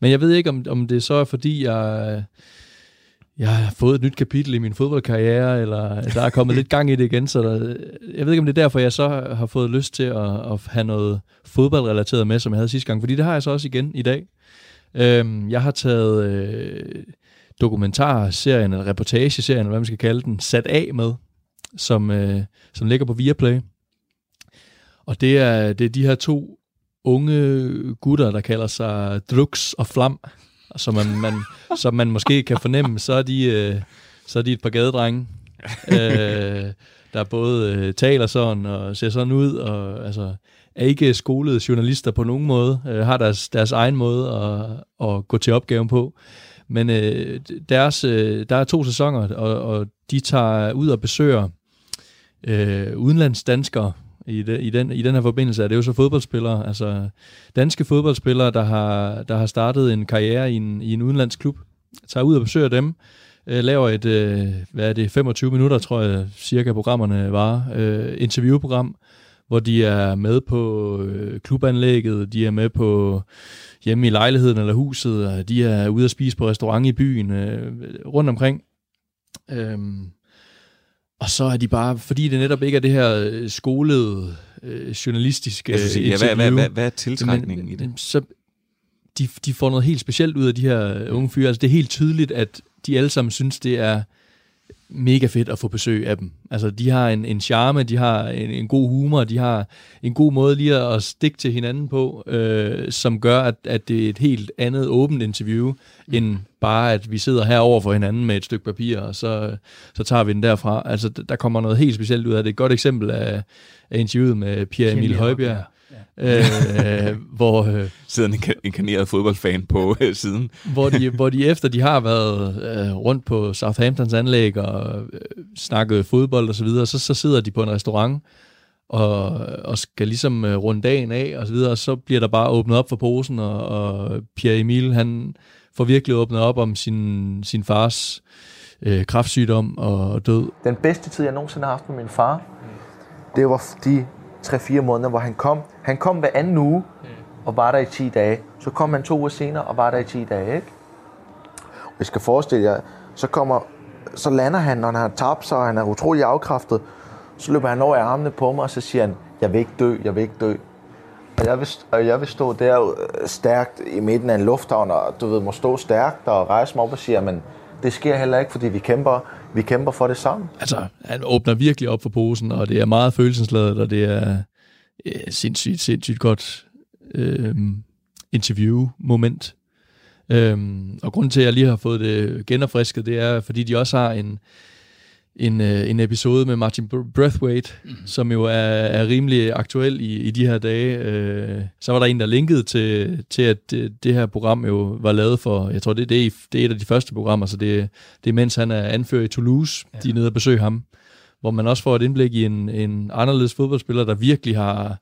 Speaker 9: Men jeg ved ikke, om, om det så er, fordi jeg, jeg har fået et nyt kapitel i min fodboldkarriere, eller der er kommet lidt gang i det igen, så der, jeg ved ikke, om det er derfor, jeg så har fået lyst til at, at have noget fodboldrelateret med, som jeg havde sidste gang, fordi det har jeg så også igen i dag. Øhm, jeg har taget øh, dokumentarserien, eller reportageserien, eller hvad man skal kalde den, sat af med, som, øh, som ligger på Viaplay. Og det er, det er de her to unge gutter, der kalder sig Drux og Flam, som man, man, som man måske kan fornemme, så er de, øh, så er de et par gadedrenge, øh, der både øh, taler sådan og ser sådan ud, og altså, er ikke skolede journalister på nogen måde, øh, har deres, deres egen måde at, at gå til opgaven på. Men øh, deres, øh, der er to sæsoner, og, og de tager ud og besøger øh, udenlandsdanskere, i, de, i, den, i den her forbindelse er det jo så fodboldspillere, altså danske fodboldspillere, der har, der har startet en karriere i en, i en udenlandsk klub, tager ud og besøger dem, øh, laver et, øh, hvad er det, 25 minutter, tror jeg, cirka programmerne var, øh, interviewprogram, hvor de er med på øh, klubanlægget, de er med på hjemme i lejligheden eller huset, og de er ude at spise på restaurant i byen, øh, rundt omkring. Øh, og så er de bare, fordi det netop ikke er det her øh, skolede øh, journalistiske
Speaker 3: Jeg sige, ja, hvad, hvad, hvad, hvad er tiltrækningen
Speaker 9: men,
Speaker 3: i det?
Speaker 9: Så de, de får noget helt specielt ud af de her unge fyre. Altså det er helt tydeligt, at de alle sammen synes, det er mega fedt at få besøg af dem. Altså, de har en, en charme, de har en, en god humor, de har en god måde lige at stikke til hinanden på, øh, som gør, at, at det er et helt andet åbent interview, mm. end bare, at vi sidder her over for hinanden med et stykke papir, og så, så tager vi den derfra. Altså, der kommer noget helt specielt ud af det. Et godt eksempel af, af interviewet med Pierre Emil Højbjerg, øh, hvor... Øh,
Speaker 3: Sidder en inkarneret fodboldfan på øh, siden.
Speaker 9: hvor, de, hvor de efter de har været øh, rundt på Southamptons anlæg og øh, snakket fodbold og så videre, så, så sidder de på en restaurant og, og skal ligesom øh, runde dagen af og så videre, og så bliver der bare åbnet op for posen, og, og Pierre Emil, han får virkelig åbnet op om sin, sin fars øh, kraftsygdom og død.
Speaker 15: Den bedste tid, jeg nogensinde har haft med min far, det var de 3-4 måneder, hvor han kom. Han kom hver anden uge og var der i 10 dage. Så kom han to uger senere og var der i 10 dage, ikke? Og jeg skal forestille jer, så kommer, så lander han, når han har tabt sig, og han er utrolig afkræftet. Så løber han over i armene på mig, og så siger han, jeg vil ikke dø, jeg vil ikke dø. Og jeg vil, og jeg vil stå der øh, stærkt i midten af en lufthavn, og du ved, må stå stærkt og rejse mig op og sige, men det sker heller ikke, fordi vi kæmper Vi kæmper for det sammen.
Speaker 9: Altså, han åbner virkelig op for posen, og det er meget følelsesladet, og det er øh, sindssygt, sindssygt godt øh, interview-moment. Øhm, og grunden til, at jeg lige har fået det genopfrisket, det er, fordi de også har en, en, øh, en episode med Martin Breathwaite, mm. som jo er, er rimelig aktuel i, i de her dage. Øh, så var der en, der linkede til, til at det, det her program jo var lavet for, jeg tror, det, det, er, det er et af de første programmer, så det, det er mens han er anført i Toulouse, ja. de er nede og besøge ham, hvor man også får et indblik i en, en anderledes fodboldspiller, der virkelig har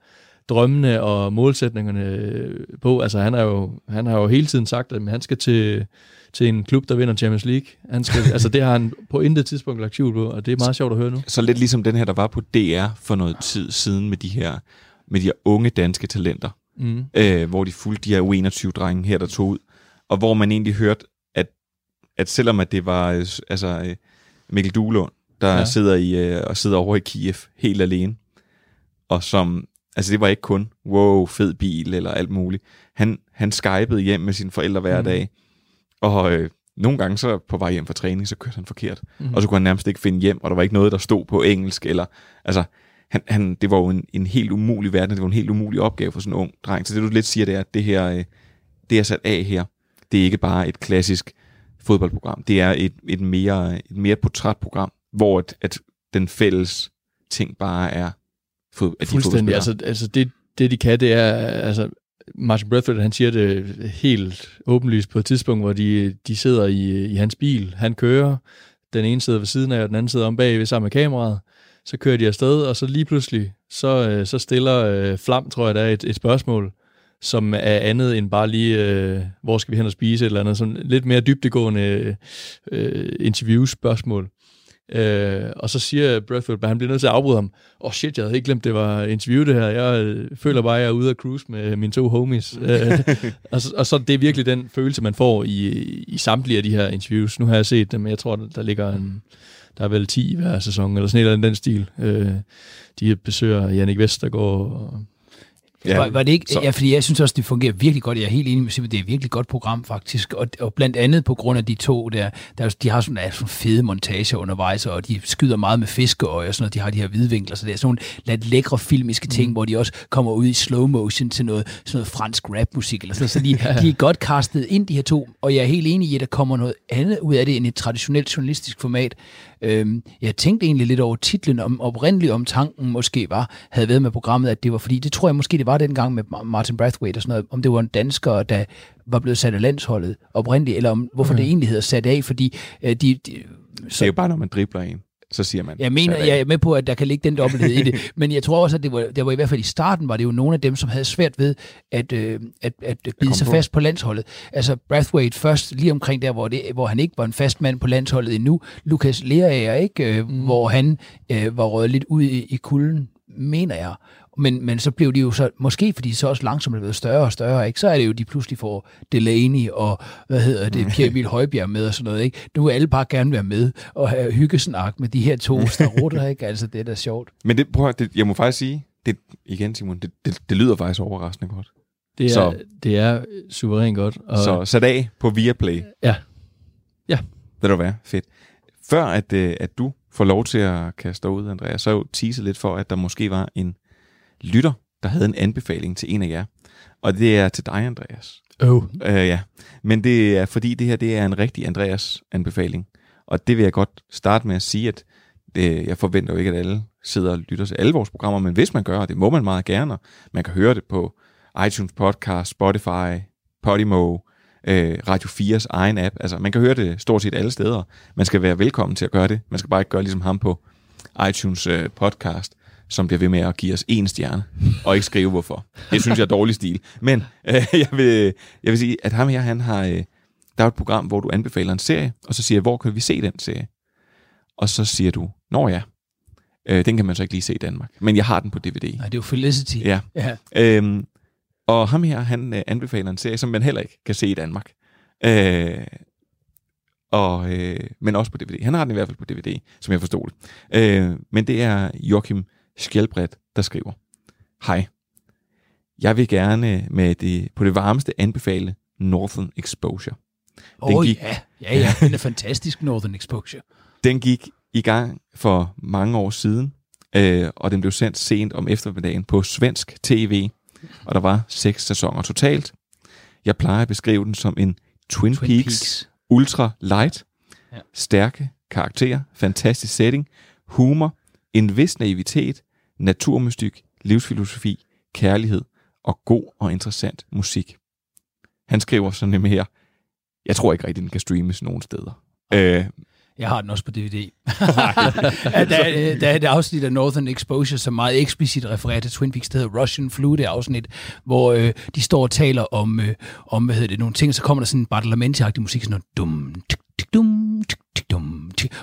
Speaker 9: drømmene og målsætningerne på. Altså han, er jo, han har jo hele tiden sagt, at han skal til, til en klub, der vinder Champions League. Han skal, altså det har han på intet tidspunkt lagt skjul på, og det er meget sjovt at høre nu.
Speaker 3: Så lidt ligesom den her, der var på DR for noget tid siden med de her, med de her unge danske talenter, mm. øh, hvor de fulgte de her U21-drenge her, der tog ud, og hvor man egentlig hørte, at, at selvom at det var øh, altså, øh, Mikkel Duelund, der ja. sidder, i, øh, og sidder over i Kiev helt alene, og som Altså det var ikke kun, wow, fed bil eller alt muligt. Han, han skypede hjem med sine forældre hver mm. dag, og øh, nogle gange så på vej hjem fra træning, så kørte han forkert. Mm. Og så kunne han nærmest ikke finde hjem, og der var ikke noget, der stod på engelsk. Eller, altså, han, han, det var jo en, en helt umulig verden, det var en helt umulig opgave for sådan en ung dreng. Så det du lidt siger, det er, at det her, øh, det er sat af her, det er ikke bare et klassisk fodboldprogram. Det er et, et, mere, et mere portrætprogram, hvor at, at den fælles ting bare er fod,
Speaker 9: af de Fuldstændig. Altså, altså det, det, de kan, det er... Altså, Martin Bradford, han siger det helt åbenlyst på et tidspunkt, hvor de, de sidder i, i hans bil. Han kører, den ene sidder ved siden af, og den anden sidder om bagved sammen med kameraet. Så kører de afsted, og så lige pludselig, så, øh, så stiller øh, Flam, tror jeg, der er et, et spørgsmål, som er andet end bare lige, øh, hvor skal vi hen og spise, eller andet, sådan lidt mere dybdegående øh. øh Øh, og så siger Bradford, at han bliver nødt til at afbryde ham. Åh oh shit, jeg havde ikke glemt, det var interview det her. Jeg øh, føler bare, at jeg er ude at cruise med mine to homies. øh, og, så, og så det er virkelig den følelse, man får i, i samtlige af de her interviews. Nu har jeg set dem, jeg tror, der ligger en, der er vel 10 i hver sæson, eller sådan noget den stil. Øh, de besøger Jannik Vestergaard og
Speaker 4: Ja, var, var det ikke, så. ja, fordi jeg synes også, det fungerer virkelig godt. Jeg er helt enig med Simon, det er et virkelig godt program faktisk. Og, og blandt andet på grund af de to der, der de har sådan, ja, sådan fede montager undervejs, og de skyder meget med fiskeøje og sådan noget. De har de her hvidvinkler, så det er sådan nogle lidt lækre filmiske ting, mm. hvor de også kommer ud i slow motion til noget, sådan noget fransk rapmusik eller sådan Så de, ja. de er godt castet ind, de her to. Og jeg er helt enig i, at der kommer noget andet ud af det end et traditionelt journalistisk format. Øhm, jeg tænkte egentlig lidt over titlen, om oprindeligt om tanken måske var, havde været med programmet, at det var fordi, det tror jeg måske det var dengang med Martin Brathwaite og sådan noget, om det var en dansker, der var blevet sat af landsholdet oprindeligt, eller om, hvorfor okay. det egentlig hedder sat af, fordi øh, de, de
Speaker 3: så, det er jo bare, når man dribler en så siger man.
Speaker 4: Jeg mener, jeg er med på, at der kan ligge den dobbelthed i det, men jeg tror også, at det var, det var i hvert fald i starten, var det jo nogle af dem, som havde svært ved at, øh, at, at bide sig på. fast på landsholdet. Altså Brathwaite først, lige omkring der, hvor, det, hvor han ikke var en fast mand på landsholdet endnu. Lukas Lerager, ikke? Øh, mm. Hvor han øh, var røget lidt ud i, i kulden, mener jeg. Men, men så blev de jo så, måske fordi de så også langsomt er blevet større og større, ikke? så er det jo, de pludselig får Delaney og, hvad hedder det, Pierre Emil Højbjerg med og sådan noget. Ikke? Nu vil alle bare gerne være med og have hyggesnak med de her to starutter, ikke? Altså, det er da sjovt.
Speaker 3: Men det, prøv, det, jeg må faktisk sige, det, igen Simon, det, det, det lyder faktisk overraskende godt.
Speaker 9: Det er, så, det er suverænt godt.
Speaker 3: Og... Så sat af på Viaplay.
Speaker 9: Ja. Ja.
Speaker 3: Det du være fedt. Før at, øh, at du får lov til at kaste ud, Andreas, så jo tease lidt for, at der måske var en lytter, der havde en anbefaling til en af jer. Og det er til dig, Andreas.
Speaker 9: Oh.
Speaker 3: Øh, ja. Men det er fordi, det her det er en rigtig Andreas-anbefaling. Og det vil jeg godt starte med at sige, at det, jeg forventer jo ikke, at alle sidder og lytter til alle vores programmer, men hvis man gør, og det må man meget gerne, man kan høre det på iTunes Podcast, Spotify, Podimo, øh, Radio 4's egen app. Altså, man kan høre det stort set alle steder. Man skal være velkommen til at gøre det. Man skal bare ikke gøre ligesom ham på iTunes øh, Podcast som bliver ved med at give os en stjerne, og ikke skrive hvorfor. Det synes jeg er dårlig stil. Men øh, jeg, vil, jeg vil sige, at ham her, han har, øh, der er et program, hvor du anbefaler en serie, og så siger jeg, hvor kan vi se den serie? Og så siger du, når ja, øh, den kan man så ikke lige se i Danmark, men jeg har den på DVD.
Speaker 4: Nej, det er jo Felicity.
Speaker 3: Ja. ja. Øhm, og ham her, han øh, anbefaler en serie, som man heller ikke kan se i Danmark. Øh, og, øh, men også på DVD. Han har den i hvert fald på DVD, som jeg forstod det. Øh, men det er Joachim Skjelbredt, der skriver, Hej, jeg vil gerne med det, på det varmeste anbefale Northern Exposure.
Speaker 4: Åh oh, gik... ja, ja, ja, den er fantastisk, Northern Exposure.
Speaker 3: Den gik i gang for mange år siden, øh, og den blev sendt sent om eftermiddagen på svensk tv, og der var seks sæsoner totalt. Jeg plejer at beskrive den som en Twin,
Speaker 4: Twin
Speaker 3: Peaks,
Speaker 4: Peaks.
Speaker 3: ultra light,
Speaker 4: Ja.
Speaker 3: stærke karakterer, fantastisk setting, humor, en vis naivitet, naturmystik, livsfilosofi, kærlighed og god og interessant musik. Han skriver sådan nemlig her, jeg tror ikke rigtig, den kan streames nogen steder. Øh,
Speaker 4: Jeg har den også på DVD. Der, er, der er et afsnit af Northern Exposure, som meget eksplicit refererer til Twin Peaks, der hedder Russian Flu, det afsnit, hvor øh, de står og taler om, øh, om hvad hedder det, nogle ting, så kommer der sådan en bartolomenti musik, sådan noget dum,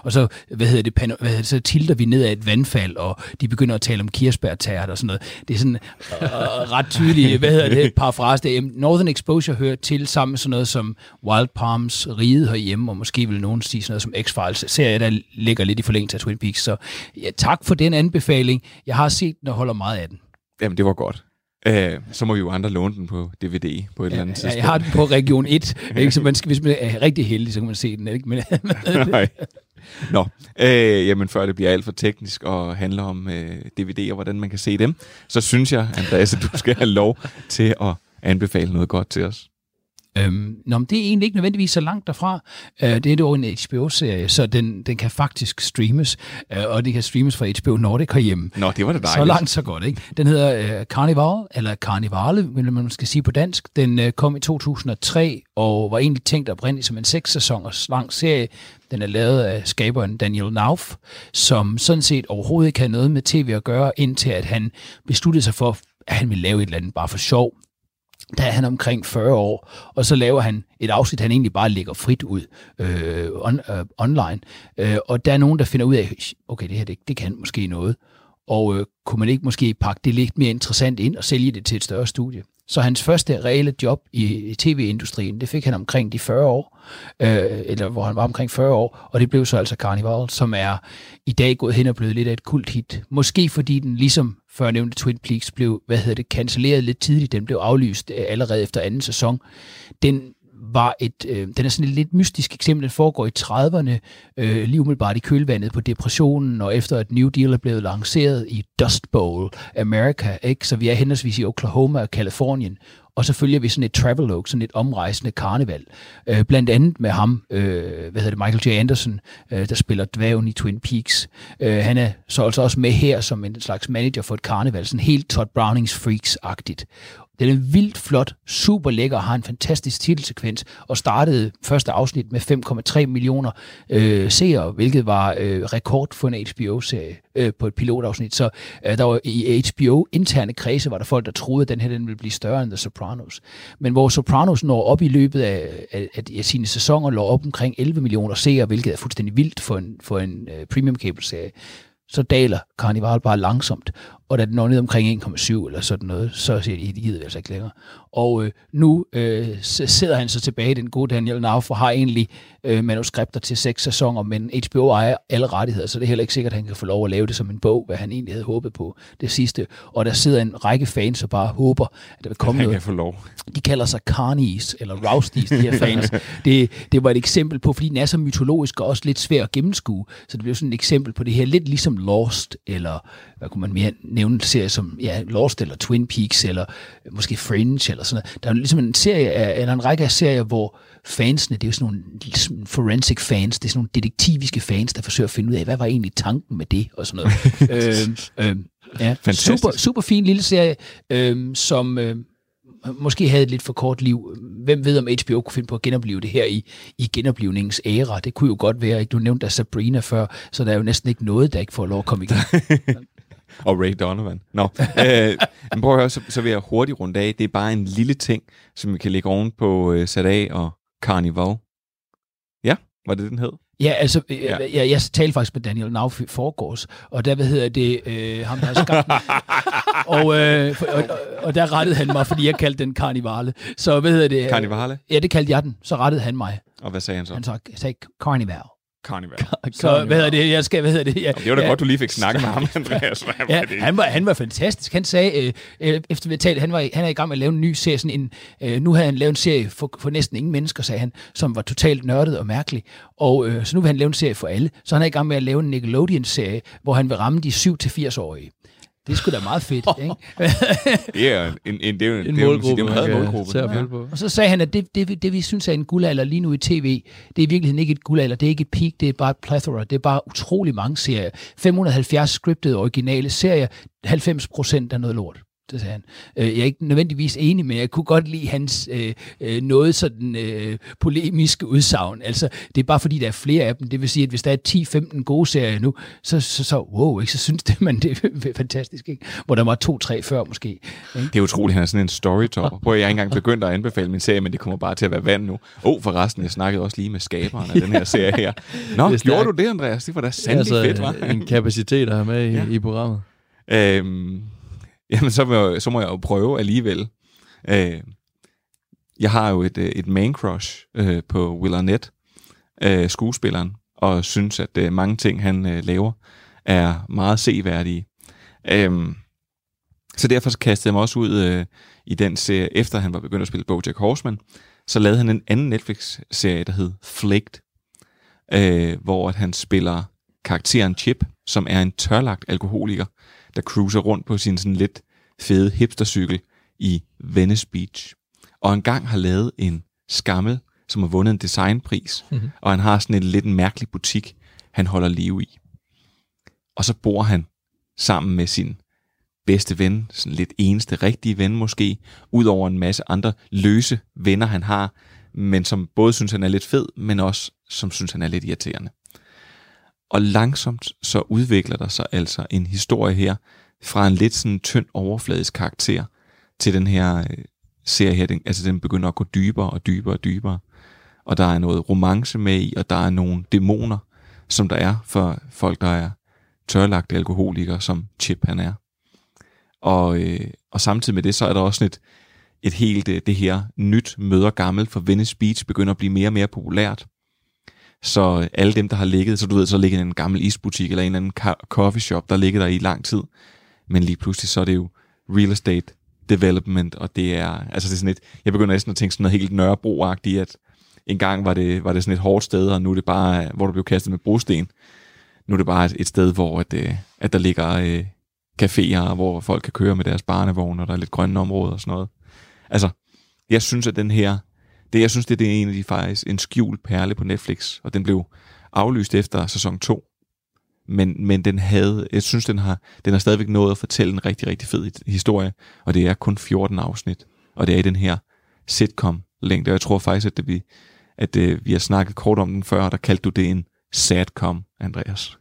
Speaker 4: og så, hvad hedder det, pano, hvad hedder det, så tilter vi ned af et vandfald, og de begynder at tale om kirsebærtært og sådan noget. Det er sådan øh, ret tydeligt, hvad hedder det, parafrase. Det er, Northern Exposure hører til sammen med sådan noget som Wild Palms, Riget herhjemme, og måske vil nogen sige sådan noget som X-Files, serie, der ligger lidt i forlængelse af Twin Peaks. Så ja, tak for den anbefaling. Jeg har set den og holder meget af den.
Speaker 3: Jamen, det var godt. Øh, så må vi jo andre låne den på DVD på et eller andet
Speaker 4: Ja,
Speaker 3: tidspunkt.
Speaker 4: jeg har den på Region 1, ikke? så man skal, hvis man er rigtig heldig, så kan man se den. Ikke? Men,
Speaker 3: Nej. Nå, øh, jamen før det bliver alt for teknisk og handler om øh, DVD'er, hvordan man kan se dem, så synes jeg, Andreas, at du skal have lov til at anbefale noget godt til os.
Speaker 4: Øhm, nå, men det er egentlig ikke nødvendigvis så langt derfra. Øh, det er dog en HBO-serie, så den, den kan faktisk streames, øh, og det kan streames fra HBO Nordic herhjemme.
Speaker 3: Nå, det var det
Speaker 4: Så
Speaker 3: dejligt.
Speaker 4: langt, så godt, ikke? Den hedder øh, Carnival, eller Carnivale, vil man skal sige på dansk. Den øh, kom i 2003, og var egentlig tænkt oprindeligt som en seks sæsoners lang serie. Den er lavet af skaberen Daniel Nauf, som sådan set overhovedet ikke havde noget med tv at gøre, indtil at han besluttede sig for, at han ville lave et eller andet bare for sjov der er han omkring 40 år, og så laver han et afsnit, han egentlig bare lægger frit ud øh, on, øh, online. Øh, og der er nogen, der finder ud af, okay, det her, det, det kan måske noget. Og øh, kunne man ikke måske pakke det lidt mere interessant ind og sælge det til et større studie? Så hans første reelle job i, i tv-industrien, det fik han omkring de 40 år, øh, eller hvor han var omkring 40 år, og det blev så altså Carnival, som er i dag gået hen og blevet lidt af et kult hit. Måske fordi den ligesom før nævnte Twin Peaks blev, hvad hedder det, cancelleret lidt tidligt. Den blev aflyst øh, allerede efter anden sæson. Den var et, øh, den er sådan et lidt mystisk eksempel. Den foregår i 30'erne, øh, lige umiddelbart i kølvandet på depressionen, og efter at New Deal er blevet lanceret i Dust Bowl America, ikke? så vi er henholdsvis i Oklahoma og Kalifornien, og så følger vi sådan et travelogue, sådan et omrejsende karneval. Øh, blandt andet med ham, øh, hvad hedder det, Michael J. Anderson, øh, der spiller dvæven i Twin Peaks. Øh, han er så altså også med her som en slags manager for et karneval, sådan helt Todd Brownings Freaks-agtigt. Den er vildt flot, super lækker og har en fantastisk titelsekvens, og startede første afsnit med 5,3 millioner øh, seere, hvilket var øh, rekord for en HBO-serie øh, på et pilotafsnit. Så øh, der var i HBO-interne kredse, var der folk, der troede, at den her den ville blive større end The Sopranos. Men hvor Sopranos når op i løbet af, af, af sine sæsoner, lå op omkring 11 millioner seere, hvilket er fuldstændig vildt for en, for en øh, premium cable-serie, så daler Carnival bare langsomt. Og da den når ned omkring 1,7 eller sådan noget, så siger de, de gider altså ikke længere. Og øh, nu øh, sidder han så tilbage, den gode Daniel Nauf, og har egentlig øh, manuskripter til seks sæsoner, men HBO ejer alle rettigheder, så det er heller ikke sikkert, at han kan få lov at lave det som en bog, hvad han egentlig havde håbet på det sidste. Og der sidder en række fans og bare håber, at der vil komme
Speaker 3: Han
Speaker 4: noget.
Speaker 3: kan få lov.
Speaker 4: De kalder sig Carnies, eller Rousties, de her fans. det, det var et eksempel på, fordi den er så mytologisk og også lidt svær at gennemskue, så det blev sådan et eksempel på det her, lidt ligesom Lost, eller hvad kunne man mere nævne en serie som ja, Lost, eller Twin Peaks, eller måske Fringe, eller sådan noget. Der er ligesom en serie af, eller en række af serier, hvor fansene, det er jo sådan nogle ligesom forensic fans, det er sådan nogle detektiviske fans, der forsøger at finde ud af, hvad var egentlig tanken med det, og sådan noget. øhm, øhm, ja,
Speaker 3: Fantastisk.
Speaker 4: super, super fin lille serie, øhm, som øhm, måske havde et lidt for kort liv. Hvem ved, om HBO kunne finde på at genopleve det her i, i genoplevningens æra? Det kunne jo godt være, ikke? Du nævnte Sabrina før, så der er jo næsten ikke noget, der ikke får lov at komme igen.
Speaker 3: og Ray Donovan. Nå, øh, men prøv at høre, så, så vil jeg hurtigt runde af. Det er bare en lille ting, som vi kan lægge oven på øh, Sadat og Carnival. Ja, var det den hed?
Speaker 4: Ja, altså, ja.
Speaker 3: Ja.
Speaker 4: Jeg, jeg, jeg talte faktisk med Daniel Nauf i forgårs, og der, hvad hedder det, øh, ham der har skabt og, øh, for, og, og, der rettede han mig, fordi jeg kaldte den Carnivale. Så hvad hedder det? øh? Ja, det kaldte jeg den. Så rettede han mig.
Speaker 3: Og hvad sagde han så?
Speaker 4: Han sagde, sagde Carnival.
Speaker 3: Carnival.
Speaker 4: Så hvad hedder det? Jeg skal, hvad hedder det? Ja,
Speaker 3: Det var da
Speaker 4: ja,
Speaker 3: godt, du lige fik snakket med ham, Andreas. Hvad
Speaker 4: Ja,
Speaker 3: det?
Speaker 4: han var, han var fantastisk. Han sagde, øh, øh, efter vi talte, han var, han er i gang med at lave en ny serie. Sådan en, øh, nu havde han lavet en serie for, for næsten ingen mennesker, sagde han, som var totalt nørdet og mærkelig. Og øh, så nu vil han lave en serie for alle. Så han er i gang med at lave en Nickelodeon-serie, hvor han vil ramme de 7-80-årige. Det er sgu da meget fedt, ikke?
Speaker 3: Det er en, en, det er en,
Speaker 9: En
Speaker 3: det
Speaker 9: målgruppe,
Speaker 3: det er en målgruppe.
Speaker 9: på.
Speaker 4: Og så sagde han, at det, det, det, vi synes er en guldalder lige nu i tv, det er i virkeligheden ikke et guldalder, det er ikke et peak, det er bare et plethora, det er bare utrolig mange serier. 570 scriptede originale serier, 90 procent er noget lort. Det sagde han. Øh, Jeg er ikke nødvendigvis enig, men jeg kunne godt lide hans øh, øh, noget sådan øh, polemiske udsagn. Altså, det er bare fordi, der er flere af dem. Det vil sige, at hvis der er 10-15 gode serier nu, så, så, så wow, ikke? så synes det, man det er fantastisk. Ikke? Hvor der var to-tre før måske. Ikke?
Speaker 3: Det er utroligt, han er sådan en storytopper. Prøv, jeg ikke engang begyndt at anbefale min serie, men det kommer bare til at være vand nu. Åh, oh, forresten, jeg snakkede også lige med skaberen af den her serie her. Nå,
Speaker 9: Det
Speaker 3: gjorde du det, Andreas? Det var da sandelig
Speaker 9: altså,
Speaker 3: fedt, var.
Speaker 9: en kapacitet at have med i,
Speaker 3: Ja.
Speaker 9: i programmet.
Speaker 3: Øhm, jamen, så må, jeg, så må jeg jo prøve alligevel. Øh, jeg har jo et, øh, et man crush øh, på Will Arnett, øh, skuespilleren, og synes, at øh, mange ting, han øh, laver, er meget seværdige. Øhm, så derfor kastede jeg mig også ud øh, i den serie, efter han var begyndt at spille BoJack Horseman, så lavede han en anden Netflix-serie, der hed Flaked, øh, hvor at han spiller karakteren Chip, som er en tørlagt alkoholiker, der cruiser rundt på sin sådan lidt fede hipstercykel i Venice Beach. Og engang har lavet en skammel, som har vundet en designpris,
Speaker 9: Mhm.
Speaker 3: mm-hmm. og han har sådan en lidt mærkelig butik, han holder liv i. Og så bor han sammen med sin bedste ven, sådan lidt eneste rigtige ven måske, ud over en masse andre løse venner, han har, men som både synes, han er lidt fed, men også som synes, han er lidt irriterende. Og langsomt så udvikler der sig altså en historie her, fra en lidt sådan tynd overfladisk karakter, til den her øh, serie her, den, altså den begynder at gå dybere og dybere og dybere. Og der er noget romance med i, og der er nogle dæmoner, som der er for folk, der er tørlagte alkoholikere, som Chip han er. Og, øh, og samtidig med det, så er der også sådan et, et helt øh, det her nyt møder gammelt, for Venice Beach begynder at blive mere og mere populært. Så alle dem, der har ligget, så du ved, så ligger en gammel isbutik eller en eller anden coffee shop, der ligger der i lang tid. Men lige pludselig, så er det jo real estate development, og det er, altså det er sådan et, jeg begynder næsten at tænke sådan noget helt nørrebro at en gang var det, var det sådan et hårdt sted, og nu er det bare, hvor du blev kastet med brosten. Nu er det bare et, et sted, hvor at, øh, at der ligger øh, caféer, hvor folk kan køre med deres barnevogne, og der er lidt grønne områder og sådan noget. Altså, jeg synes, at den her, det, jeg synes, det, det er en af de faktisk en skjult perle på Netflix, og den blev aflyst efter sæson 2. Men, men den havde, jeg synes, den har, den har stadigvæk nået at fortælle en rigtig, rigtig fed historie, og det er kun 14 afsnit, og det er i den her sitcom-længde, og jeg tror faktisk, at, det, vi, at øh, vi har snakket kort om den før, og der kaldte du det en sadcom, Andreas.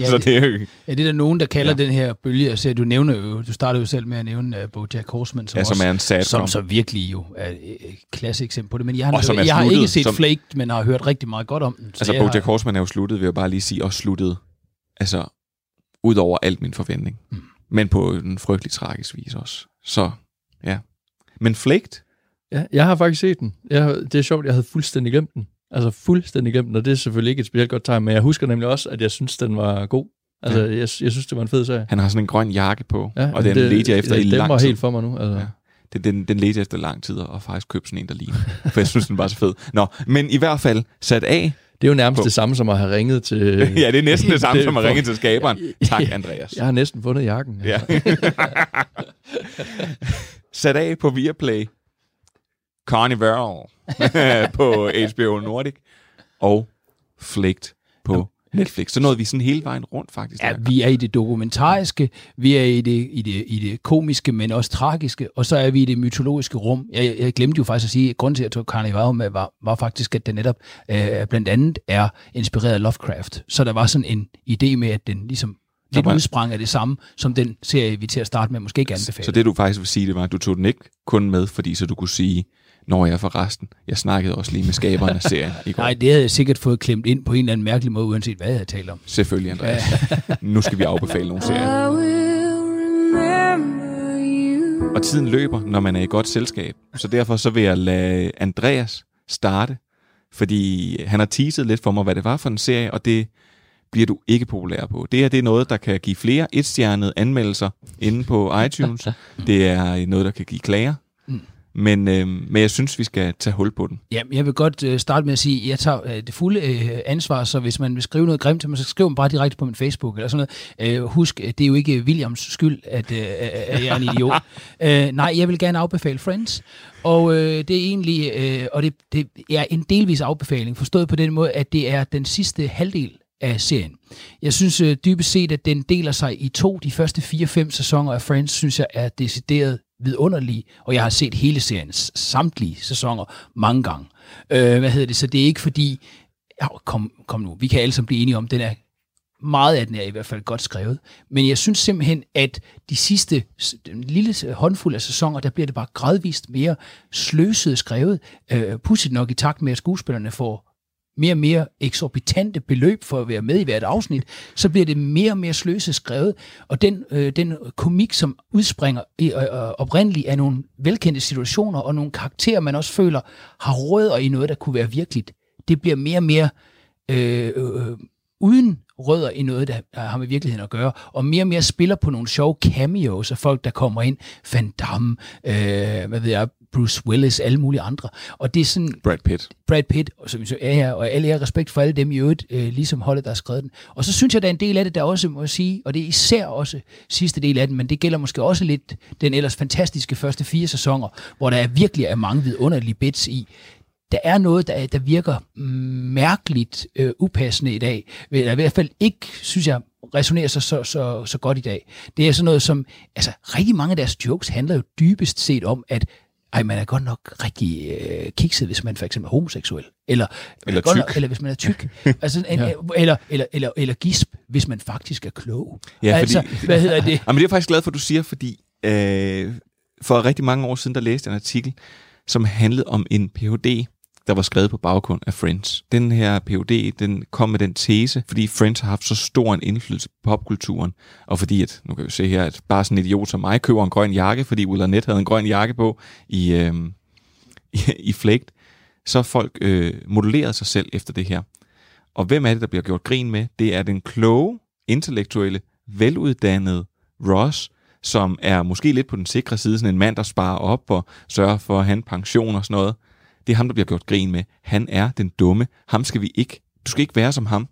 Speaker 4: Ja,
Speaker 3: så det er jo,
Speaker 4: Ja, det er der nogen, der kalder ja. den her bølge. Altså, du nævner jo, du startede jo selv med at nævne uh, BoJack Horseman, som,
Speaker 3: Ja, som
Speaker 4: også,
Speaker 3: er en sitcom.
Speaker 4: som så virkelig jo er et klasse eksempel på det. Men jeg har,
Speaker 3: Og som er
Speaker 4: jeg har ikke set
Speaker 3: som-
Speaker 4: Flake, men har hørt rigtig meget godt om den. Så
Speaker 3: altså
Speaker 4: jeg
Speaker 3: BoJack
Speaker 4: har,
Speaker 3: Horseman er jo sluttet, vil jeg bare lige sige, og sluttet, altså, ud over alt min forventning. Mm. Men på en frygtelig tragisk vis også. Så, ja. Men Flaked,
Speaker 9: Ja, jeg har faktisk set den. Jeg, det er sjovt, jeg havde fuldstændig glemt den. Altså fuldstændig glemt den, og det er selvfølgelig ikke et specielt godt tegn, men jeg husker nemlig også, at jeg synes, den var god. Altså,
Speaker 3: Ja.
Speaker 9: jeg, jeg synes, det var en fed serie.
Speaker 3: han har sådan en grøn jakke på,
Speaker 9: Ja,
Speaker 3: og den
Speaker 9: det-
Speaker 3: ledte jeg efter
Speaker 9: det
Speaker 3: i lang tid.
Speaker 9: helt for mig nu, altså.
Speaker 3: Ja. Den, den, den ledte jeg efter lang tid, og faktisk købte sådan en, der ligner. For jeg synes, den var så fed. Nå, men i hvert fald sat af.
Speaker 9: Det er jo nærmest
Speaker 3: på-
Speaker 9: det samme som at have ringet til...
Speaker 3: ja, det er næsten det samme som at ringe til skaberen. Tak, Andreas.
Speaker 9: Jeg har næsten fundet jakken.
Speaker 3: Ja. Sat af på Viaplay. Carnival på HBO Nordic. Og Flaked på Netflix. Så nåede vi sådan hele vejen rundt, faktisk.
Speaker 4: Ja, vi er i det dokumentariske, vi er i det, i, det, i det komiske, men også tragiske, og så er vi i det mytologiske rum. Jeg, jeg glemte jo faktisk at sige, at grunden til, at jeg tog Carnival med, var, var faktisk, at den netop øh, blandt andet er inspireret af Lovecraft. Så der var sådan en idé med, at den ligesom lidt udsprang af det samme, som den serie, vi til at starte med måske ikke anbefaler.
Speaker 3: Så det du faktisk vil sige, det var, at du tog den ikke kun med, fordi så du kunne sige, når jeg for resten, jeg snakkede også lige med skaberen af serien i går.
Speaker 4: Nej, det havde jeg sikkert fået klemt ind på en eller anden mærkelig måde, uanset hvad jeg havde talt om.
Speaker 3: Selvfølgelig, Andreas. nu skal vi afbefale nogle serier. Og tiden løber, når man er i godt selskab. Så derfor så vil jeg lade Andreas starte, Fordi han har teaset lidt for mig, hvad det var for en serie, og det bliver du ikke populær på. Det her det er noget, der kan give flere etstjernede anmeldelser inde på iTunes. det er noget, der kan give klager. Men, øh, men jeg synes, vi skal tage hul på den.
Speaker 4: Ja, jeg vil godt øh, starte med at sige, at jeg tager øh, det fulde øh, ansvar, så hvis man vil skrive noget grimt til mig, så skriv mig bare direkte på min Facebook eller sådan noget. Øh, husk, det er jo ikke Williams skyld, at, øh, at jeg er en idiot. øh, nej, jeg vil gerne afbefale Friends, og øh, det er egentlig, øh, og det, det er en delvis afbefaling, forstået på den måde, at det er den sidste halvdel af serien. Jeg synes øh, dybest set, at den deler sig i to. De første 4-5 sæsoner af Friends, synes jeg, er decideret vidunderlige, og jeg har set hele seriens samtlige sæsoner mange gange. Øh, hvad hedder det? Så det er ikke fordi, ja, kom, kom nu, vi kan alle sammen blive enige om, den er meget af den er i hvert fald godt skrevet. Men jeg synes simpelthen, at de sidste den lille håndfuld af sæsoner, der bliver det bare gradvist mere sløset skrevet. Øh, pudsigt nok i takt med, at skuespillerne får mere og mere eksorbitante beløb for at være med i hvert afsnit, så bliver det mere og mere sløse skrevet. Og den, øh, den komik, som udspringer i, øh, øh, oprindeligt af nogle velkendte situationer og nogle karakterer, man også føler har rødder i noget, der kunne være virkeligt, det bliver mere og mere øh, øh, øh uden rødder i noget, der har med virkeligheden at gøre, og mere og mere spiller på nogle sjove cameos af folk, der kommer ind. Van Damme, øh, hvad ved jeg, Bruce Willis, alle mulige andre. Og det er sådan...
Speaker 3: Brad Pitt.
Speaker 4: Brad Pitt, og, som så er her, og alle har respekt for alle dem i øvrigt, øh, ligesom holdet, der har skrevet den. Og så synes jeg, der er en del af det, der også må jeg sige, og det er især også sidste del af den, men det gælder måske også lidt den ellers fantastiske første fire sæsoner, hvor der er virkelig er mange vidunderlige bits i der er noget, der, der virker mærkeligt øh, upassende i dag. Eller i hvert fald ikke, synes jeg, resonerer så, så, så, så godt i dag. Det er sådan noget som, altså rigtig mange af deres jokes handler jo dybest set om, at ej, man er godt nok rigtig øh, kikset, hvis man for eksempel er homoseksuel. Eller,
Speaker 3: eller tyk.
Speaker 4: Nok, eller hvis man er tyk. altså, en, ja. eller, eller, eller, eller gisp, hvis man faktisk er klog.
Speaker 3: Ja,
Speaker 4: altså,
Speaker 3: fordi,
Speaker 4: hvad hedder det?
Speaker 3: Jamen, det er jeg faktisk glad for, at du siger, fordi øh, for rigtig mange år siden, der læste jeg en artikel, som handlede om en Ph.D., der var skrevet på baggrund af Friends. Den her PhD, den kom med den tese, fordi Friends har haft så stor en indflydelse på popkulturen, og fordi at, nu kan vi se her, at bare sådan en idiot som mig køber en grøn jakke, fordi Will Arnett havde en grøn jakke på i, øh, i, i Flaked, så folk øh, modelleret sig selv efter det her. Og hvem er det, der bliver gjort grin med? Det er den kloge, intellektuelle, veluddannede Ross, som er måske lidt på den sikre side, sådan en mand, der sparer op og sørger for at have en pension og sådan noget. Det er ham, der bliver gjort grin med. Han er den dumme. Ham skal vi ikke. Du skal ikke være som ham.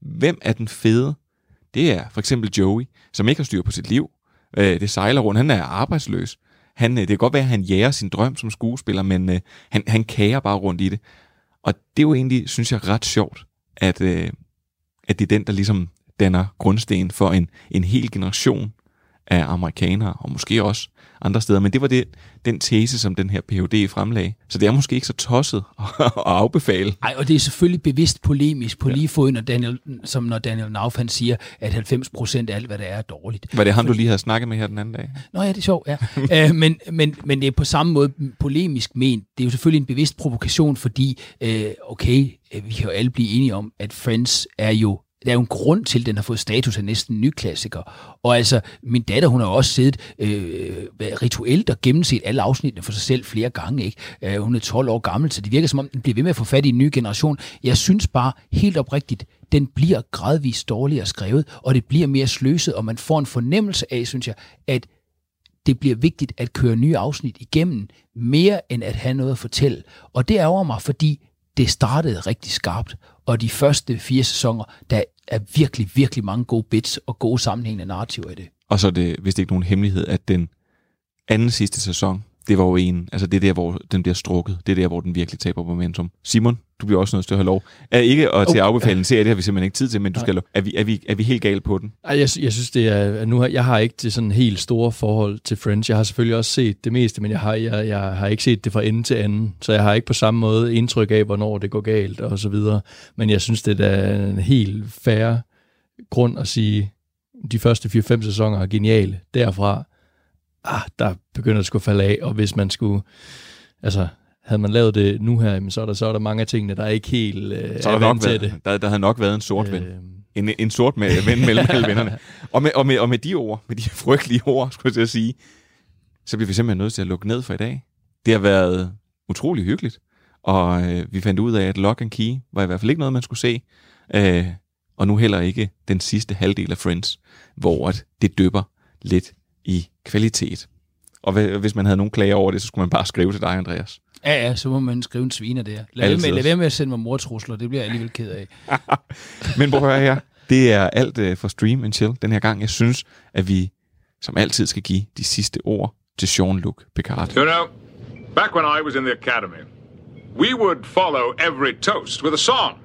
Speaker 3: Hvem er den fede? Det er for eksempel Joey, som ikke har styr på sit liv. Øh, det sejler rundt. Han er arbejdsløs. Han, øh, det kan godt være, at han jager sin drøm som skuespiller, men øh, han, han kager bare rundt i det. Og det er jo egentlig, synes jeg, ret sjovt, at, øh, at det er den, der ligesom danner grundsten for en, en hel generation af amerikanere, og måske også andre steder. Men det var det, den tese, som den her Ph.D. fremlagde. Så det er måske ikke så tosset at afbefale.
Speaker 4: Nej, og det er selvfølgelig bevidst polemisk på ja. lige fod, når Daniel, som når Daniel Nauf han siger, at 90 procent af alt, hvad der er, er dårligt.
Speaker 3: Var det ham, du lige havde snakket med her den anden dag?
Speaker 4: Nå ja, det er sjovt, ja. Æ, men, men, men det er på samme måde polemisk ment. Det er jo selvfølgelig en bevidst provokation, fordi, øh, okay, vi kan jo alle blive enige om, at Friends er jo der er jo en grund til, at den har fået status af næsten ny klassiker. Og altså, min datter, hun har også siddet øh, rituelt og gennemset alle afsnittene for sig selv flere gange. Ikke? Øh, hun er 12 år gammel, så det virker som om, den bliver ved med at få fat i en ny generation. Jeg synes bare helt oprigtigt, den bliver gradvist dårligere skrevet, og det bliver mere sløset, og man får en fornemmelse af, synes jeg, at det bliver vigtigt at køre nye afsnit igennem, mere end at have noget at fortælle. Og det ærger mig, fordi det startede rigtig skarpt, og de første fire sæsoner, der er virkelig, virkelig mange gode bits og gode sammenhængende narrativer i det.
Speaker 3: Og så er det vist ikke nogen hemmelighed, at den anden sidste sæson, det var jo en, altså det er der, hvor den bliver strukket. Det er der, hvor den virkelig taber momentum. Simon, du bliver også nødt til at have lov. Er ikke at til at afbefale en serie, det har vi simpelthen ikke tid til, men du skal lov. Er vi, er vi, er vi helt gale på den?
Speaker 9: Jeg, jeg synes, det er... Nu har, jeg har ikke det sådan helt store forhold til Friends. Jeg har selvfølgelig også set det meste, men jeg har, jeg, jeg har ikke set det fra ende til anden. Så jeg har ikke på samme måde indtryk af, hvornår det går galt og så videre. Men jeg synes, det er en helt færre grund at sige, de første 4-5 sæsoner er geniale. Derfra, ah, der begynder det skulle falde af, og hvis man skulle, altså, havde man lavet det nu her, så er der, så er der mange af tingene, der er ikke helt øh,
Speaker 3: så er der, nok været, det. Der, der havde nok været en sort ven. Øh, en, en sort med, ven mellem alle vennerne. Og med, og, med, og med de ord, med de frygtelige ord, skulle jeg til sige, så bliver vi simpelthen nødt til at lukke ned for i dag. Det har været utrolig hyggeligt Og øh, vi fandt ud af, at Lock and Key var i hvert fald ikke noget, man skulle se. Øh, og nu heller ikke den sidste halvdel af Friends, hvor det dypper lidt i kvalitet. Og hvis man havde nogen klager over det, så skulle man bare skrive til dig, Andreas.
Speaker 4: Ja, ja, så må man skrive en sviner der. Lad være, med, lad være med at sende mig mortrusler, det bliver jeg alligevel ked af.
Speaker 3: Men prøv at høre her. Det er alt øh, for Stream and Chill den her gang. Jeg synes, at vi som altid skal give de sidste ord til Jean-Luc Picard.
Speaker 12: You know, back when I was in the academy, we would follow every toast with a song.